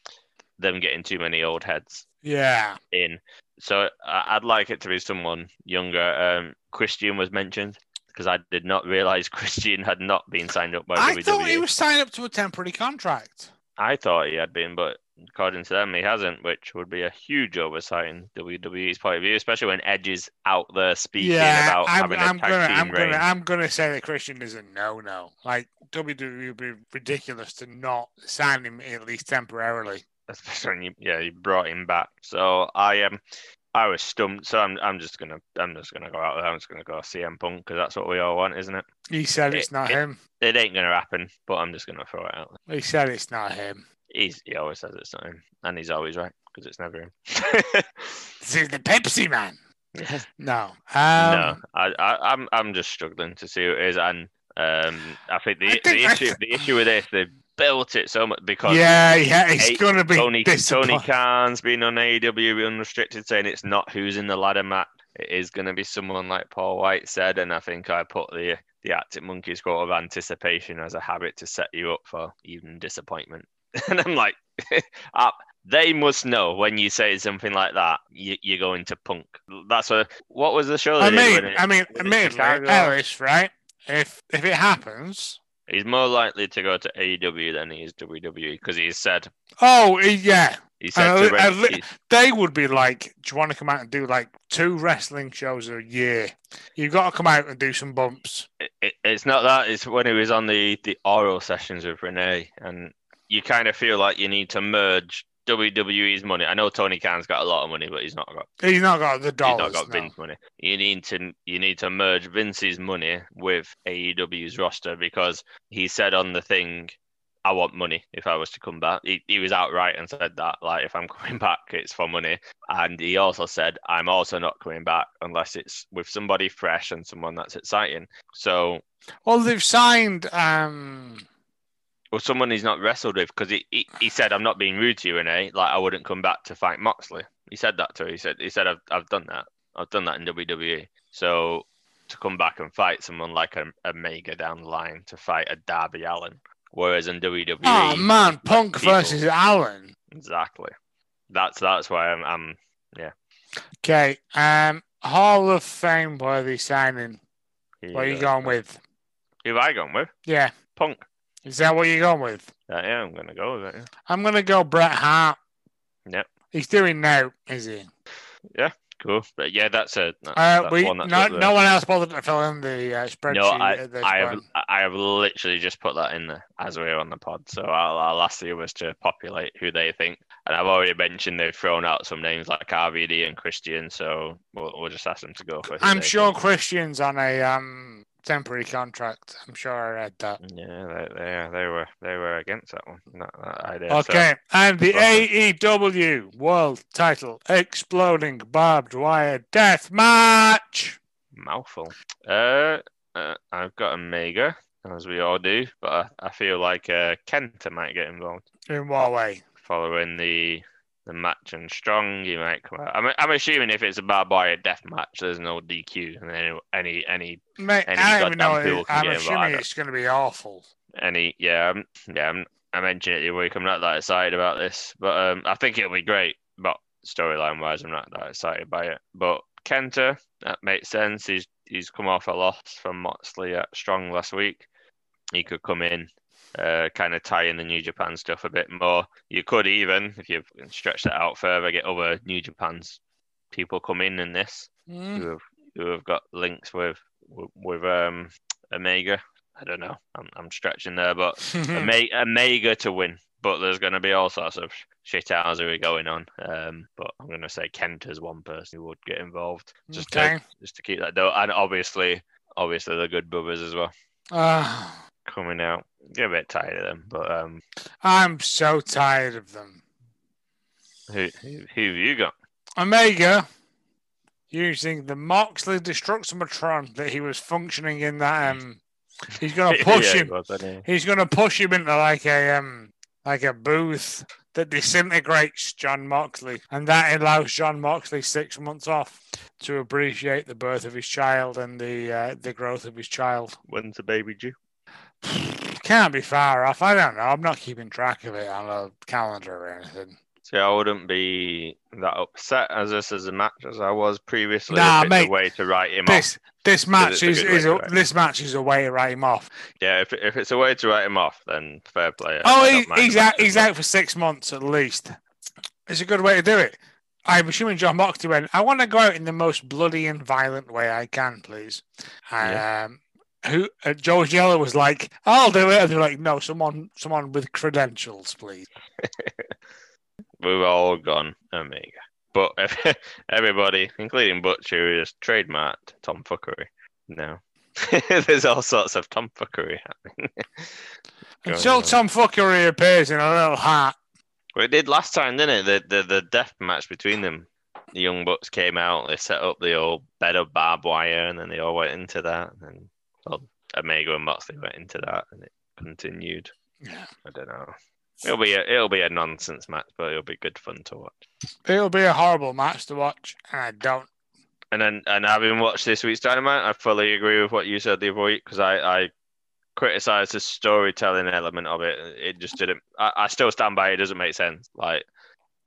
them getting too many old heads Yeah. in. So I- I'd like it to be someone younger. Um, Christian was mentioned because I did not realize [LAUGHS] Christian had not been signed up by I WWE. thought he was signed up to a temporary contract. I thought he had been, but according to them, he hasn't, which would be a huge oversight in WWE's point of view, especially when Edge is out there speaking yeah, about I'm, having a I'm tag gonna, team I'm reign. gonna, I'm gonna say that Christian is a no-no. Like WWE would be ridiculous to not sign him at least temporarily. Especially when you, yeah, you brought him back. So I am. Um, I was stumped, so I'm. I'm just gonna. I'm just gonna go out there. I'm just gonna go CM Punk because that's what we all want, isn't it? He said it's not it- him. It ain't gonna happen, but I'm just gonna throw it out there. He said it's not him. He's he always says it's not him, and he's always right because it's never him. [LAUGHS] This is the Pepsi man. No. Um, no, I, I, I'm I'm just struggling to see who it is, and um, I think the I think- the issue th- the issue with this they built it so much because Yeah, yeah, it's Hey, gonna be Tony Tony. Khan's been on AEW unrestricted, saying it's not who's in the ladder mat. It is going to be someone like Paul Wight said, and I think I put the the Arctic Monkeys quote of anticipation as a habit to set you up for even disappointment. [LAUGHS] And I'm like, uh, [LAUGHS] they must know when you say something like that, you, you're going to punk. That's what. What was the show? I mean, it- I mean, when it admittedly, Chicago? Ellis, right? If if it happens, He's more likely to go to AEW than he is WWE because he's said oh yeah, he said to Ren- li- he- they would be like, "Do you want to come out and do like two wrestling shows a year? You've got to come out and do some bumps." it, it- it's not that. It's when he was on the the oral sessions with Renee, and you kind of feel like you need to merge WWE's money. I know Tony Khan's got a lot of money, but he's not got He's not got the dollars. he's not got no. Vince money. You need to you need to merge Vince's money with AEW's roster because he said on the thing, "I want money if I was to come back." He, he was outright and said that, like, if I'm [LAUGHS] coming back, it's for money. And he also said, "I'm also not coming back unless it's with somebody fresh and someone that's exciting." So Well, they've signed. Um, or someone he's not wrestled with because he, he, he said I'm not being rude to you Renee like I wouldn't come back to fight Moxley he said that to her he said he said I've, I've done that I've done that in WWE so to come back and fight someone like a, a Mega down the line to fight a Darby Allin whereas in WWE oh man, Punk people- versus Allin. exactly that's that's why I'm, I'm Okay. Um, Hall of Fame worthy signing. What are you going with? who have I gone with Yeah. Punk Is that what you're going with? Uh, yeah I'm gonna go with it yeah. I'm gonna go Bret Hart. Yep. He's doing now, is he? Yeah, cool but yeah that's a that's, Uh, that's we one that's no, no one else bothered to fill in the uh, spreadsheet. No, I, I have. I have literally just put that in there as we're on the pod. So I'll, I'll ask the others to populate who they think. And I've already mentioned they've thrown out some names like RVD and Christian. So we'll, we'll just ask them to go for. who I'm sure think. Christian's on a um temporary contract. I'm sure I read that. Yeah, they, they they were they were against that one. That, that idea. So, Okay, and the AEW World Title Exploding Barbed Wire Death Match. mouthful. Uh, uh, I've got Omega as we all do, but I, I feel like uh, Kenta might get involved. In what way? following the the match and strong. You might come out. I'm, I'm assuming if it's a barbed wire death match, there's no DQ and any any any Mate, Any I don't even know. can I'm assuming it's going to be awful. any yeah I'm, yeah I'm, I mentioned it the other week. I'm not that excited about this, but um, I think it'll be great. But storyline wise, I'm not that excited by it. But Kenta, that makes sense. He's he's come off a loss from Moxley at Strong last week. He could come in, uh, kind of tie in the New Japan stuff a bit more. You could even, if you stretch that out further, get other New Japan's people come in in this Mm. who have who have got links with with, with um Omega. I don't know. I'm I'm stretching there, but [LAUGHS] Omega, Omega to win. But there's going to be all sorts of shithousery going on. Um, but I'm going to say Kent is one person who would get involved just okay. to just to keep that though, and obviously, obviously the Good Brothers as well Uh, coming out. Get a bit tired of them, but um, I'm so tired of them. who who, who have you got? Omega using the Moxley Destructimatron that he was functioning in that um he's gonna [LAUGHS] push Yeah, him was, he? he's gonna push him into like a um like a booth that disintegrates Jon Moxley and that allows Jon Moxley six months off to appreciate the birth of his child and the uh, the growth of his child. When's the baby due? Can't be far off. I don't know. I'm not keeping track of it on a calendar or anything. See, I wouldn't be that upset as this is a match as I was previously. Nah, if it's mate, way to write him off. This this match is, is a, this match is a way to write him off. Yeah, if, if it's a way to write him off, then fair play. Oh, he, he's out. He's out for six months at least. It's a good way to do it. I'm assuming Jon Moxley went. I want to go out in the most bloody and violent way I can, please. Yeah. Um, who uh, George Yeller was like, "I'll do it," and they're like, "No, someone, someone with credentials, please." [LAUGHS] We've all gone Omega. But [LAUGHS] everybody, including Butcher, who has trademarked Tom Fuckery. No. [LAUGHS] There's all sorts of Tom Fuckery happening. Until on. Tom Fuckery appears in a little hat. Well, it did last time, didn't it? The, the the death match between them. The Young Bucks came out, they set up the old bed of barbed wire, and then they all went into that. And well, Omega and Moxley went into that, and it continued. Yeah. I don't know. It'll be a it'll be a nonsense match, but it'll be good fun to watch. It'll be a horrible match to watch, and I don't. And then and having watched this week's Dynamite, I fully agree with what you said the other week because I I criticized the storytelling element of it. It just didn't. I, I still stand by it. It doesn't make sense. Like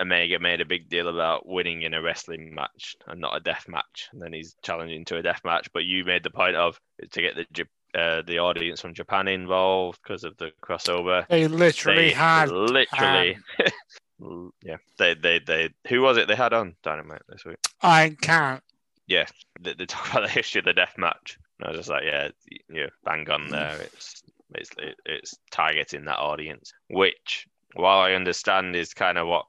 Omega made a big deal about winning in a wrestling match and not a death match, and then he's challenging to a death match. But you made the point of to get the uh, the audience from Japan involved because of the crossover. They literally They had literally. [LAUGHS] yeah, they, they, they. Who was it they had on Dynamite this week? I can't. yeah, they, they talk about the history of the death match. And I was just like, yeah, yeah, bang on there. It's it's it's targeting that audience, which, while I understand, is kind of what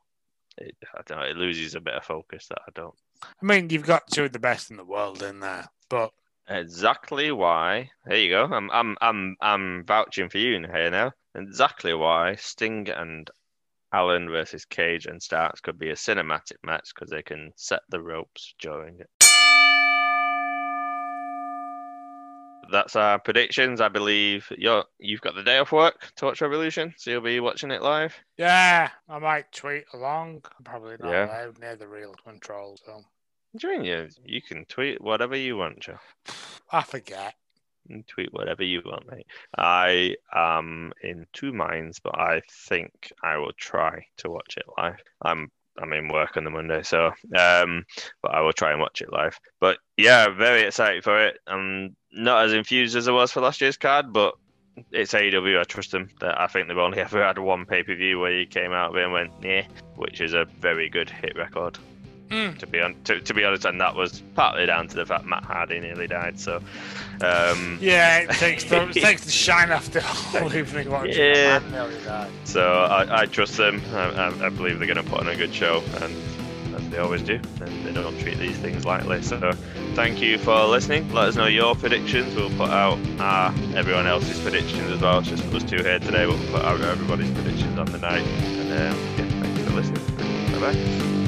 it, I don't know, it loses a bit of focus that I don't. I mean, you've got two of the best in the world in there, but Exactly why. There you go. I'm I'm I'm I'm vouching for you in here now. Exactly why Sting and Allin versus Cage and Starks could be a cinematic match because they can set the ropes during it. That's our predictions. I believe you're you've got the day off work Torch Revolution, so you'll be watching it live. yeah, I might tweet along. I'm probably not Yeah. allowed near the real control, so do you? You, you can tweet whatever you want, Joe. I forget. You tweet whatever you want, mate. I am in two minds, but I think I will try to watch it live. I'm I'm in work on the Monday, so um, but I will try and watch it live. But yeah, very excited for it. I'm not as infused as I was for last year's card, but it's AEW. I trust them. That I think they've only [LAUGHS] ever had one pay per view where you came out of it and went, yeah, which is a very good hit record. Mm. To be on, to, to be honest, and that was partly down to the fact Matt Hardy nearly died. So, um, Yeah, it takes the, [LAUGHS] it takes the shine the whole [LAUGHS] evening watching. Yeah. Man nearly died. So I, I trust them. I, I, I believe they're going to put on a good show, and as they always do, and they don't treat these things lightly. So thank you for listening. Let us know your predictions. We'll put out uh, everyone else's predictions as well. It's just us two here today. We'll put out everybody's predictions on the night. And um, yeah, thank you for listening. Bye bye.